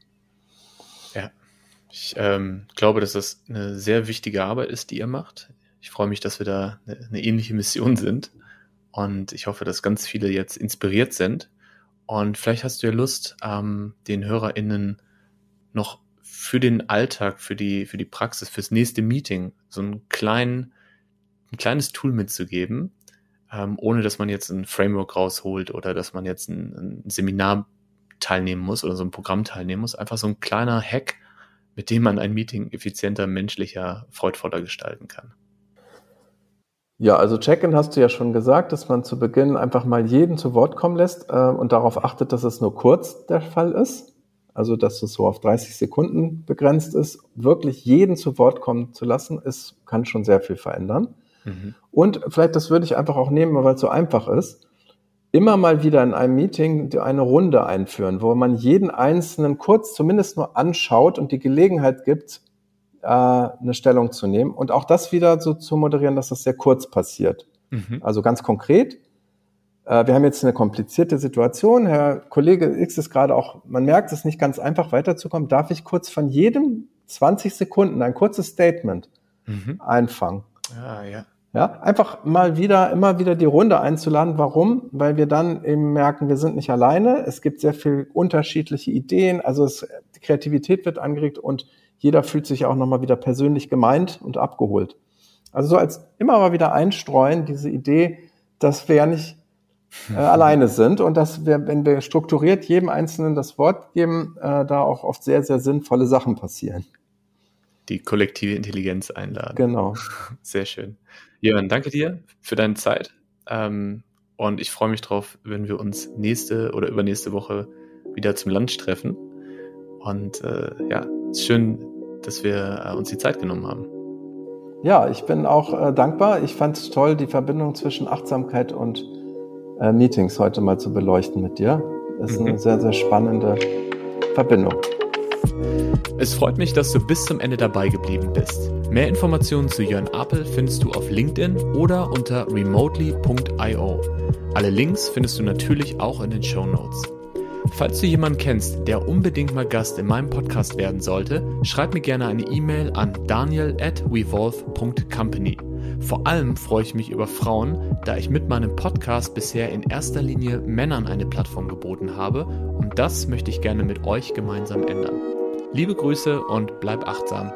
Ich ähm, glaube, dass das eine sehr wichtige Arbeit ist, die ihr macht. Ich freue mich, dass wir da eine, eine ähnliche Mission sind. Und ich hoffe, dass ganz viele jetzt inspiriert sind. Und vielleicht hast du ja Lust, ähm, den HörerInnen noch für den Alltag, für die, für die Praxis, fürs nächste Meeting so einen kleinen, ein kleines Tool mitzugeben, ähm, ohne dass man jetzt ein Framework rausholt oder dass man jetzt ein, ein Seminar teilnehmen muss oder so ein Programm teilnehmen muss. Einfach so ein kleiner Hack, mit dem man ein Meeting effizienter, menschlicher, freudvoller gestalten kann.
Ja, also Check-in hast du ja schon gesagt, dass man zu Beginn einfach mal jeden zu Wort kommen lässt äh, und darauf achtet, dass es nur kurz der Fall ist. Also, dass es so auf 30 Sekunden begrenzt ist. Wirklich jeden zu Wort kommen zu lassen, ist, kann schon sehr viel verändern. Mhm. Und vielleicht, das würde ich einfach auch nehmen, weil es so einfach ist immer mal wieder in einem Meeting eine Runde einführen, wo man jeden Einzelnen kurz zumindest nur anschaut und die Gelegenheit gibt, äh, eine Stellung zu nehmen und auch das wieder so zu moderieren, dass das sehr kurz passiert. Mhm. Also ganz konkret, wir haben jetzt eine komplizierte Situation. Herr Kollege X ist gerade auch, man merkt, es ist nicht ganz einfach weiterzukommen. Darf ich kurz von jedem 20 Sekunden ein kurzes Statement mhm. einfangen? Ah, ja. Ja, einfach mal wieder, immer wieder die Runde einzuladen. Warum? Weil wir dann eben merken, wir sind nicht alleine. Es gibt sehr viel unterschiedliche Ideen. Also es, die Kreativität wird angeregt und jeder fühlt sich auch nochmal wieder persönlich gemeint und abgeholt. Also so als immer mal wieder einstreuen, diese Idee, dass wir ja nicht äh, alleine sind und dass wir, wenn wir strukturiert jedem Einzelnen das Wort geben, äh, da auch oft sehr, sehr sinnvolle Sachen passieren.
Die kollektive Intelligenz einladen.
Genau. *laughs*
Sehr schön. Jörn, danke dir für deine Zeit. Ähm, und ich freue mich drauf, wenn wir uns nächste oder übernächste Woche wieder zum Lunch treffen. Und äh, ja, es ist schön, dass wir äh, uns die Zeit genommen haben.
Ja, ich bin auch äh, dankbar. Ich fand es toll, die Verbindung zwischen Achtsamkeit und äh, Meetings heute mal zu beleuchten mit dir. Das ist mhm. eine sehr, sehr spannende Verbindung.
Es freut mich, dass du bis zum Ende dabei geblieben bist. Mehr Informationen zu Jörn Apel findest du auf LinkedIn oder unter remotely.io. Alle Links findest du natürlich auch in den Show Notes. Falls du jemanden kennst, der unbedingt mal Gast in meinem Podcast werden sollte, schreib mir gerne eine E-Mail an daniel at revolve.company. Vor allem freue ich mich über Frauen, da ich mit meinem Podcast bisher in erster Linie Männern eine Plattform geboten habe und das möchte ich gerne mit euch gemeinsam ändern. Liebe Grüße und bleib achtsam.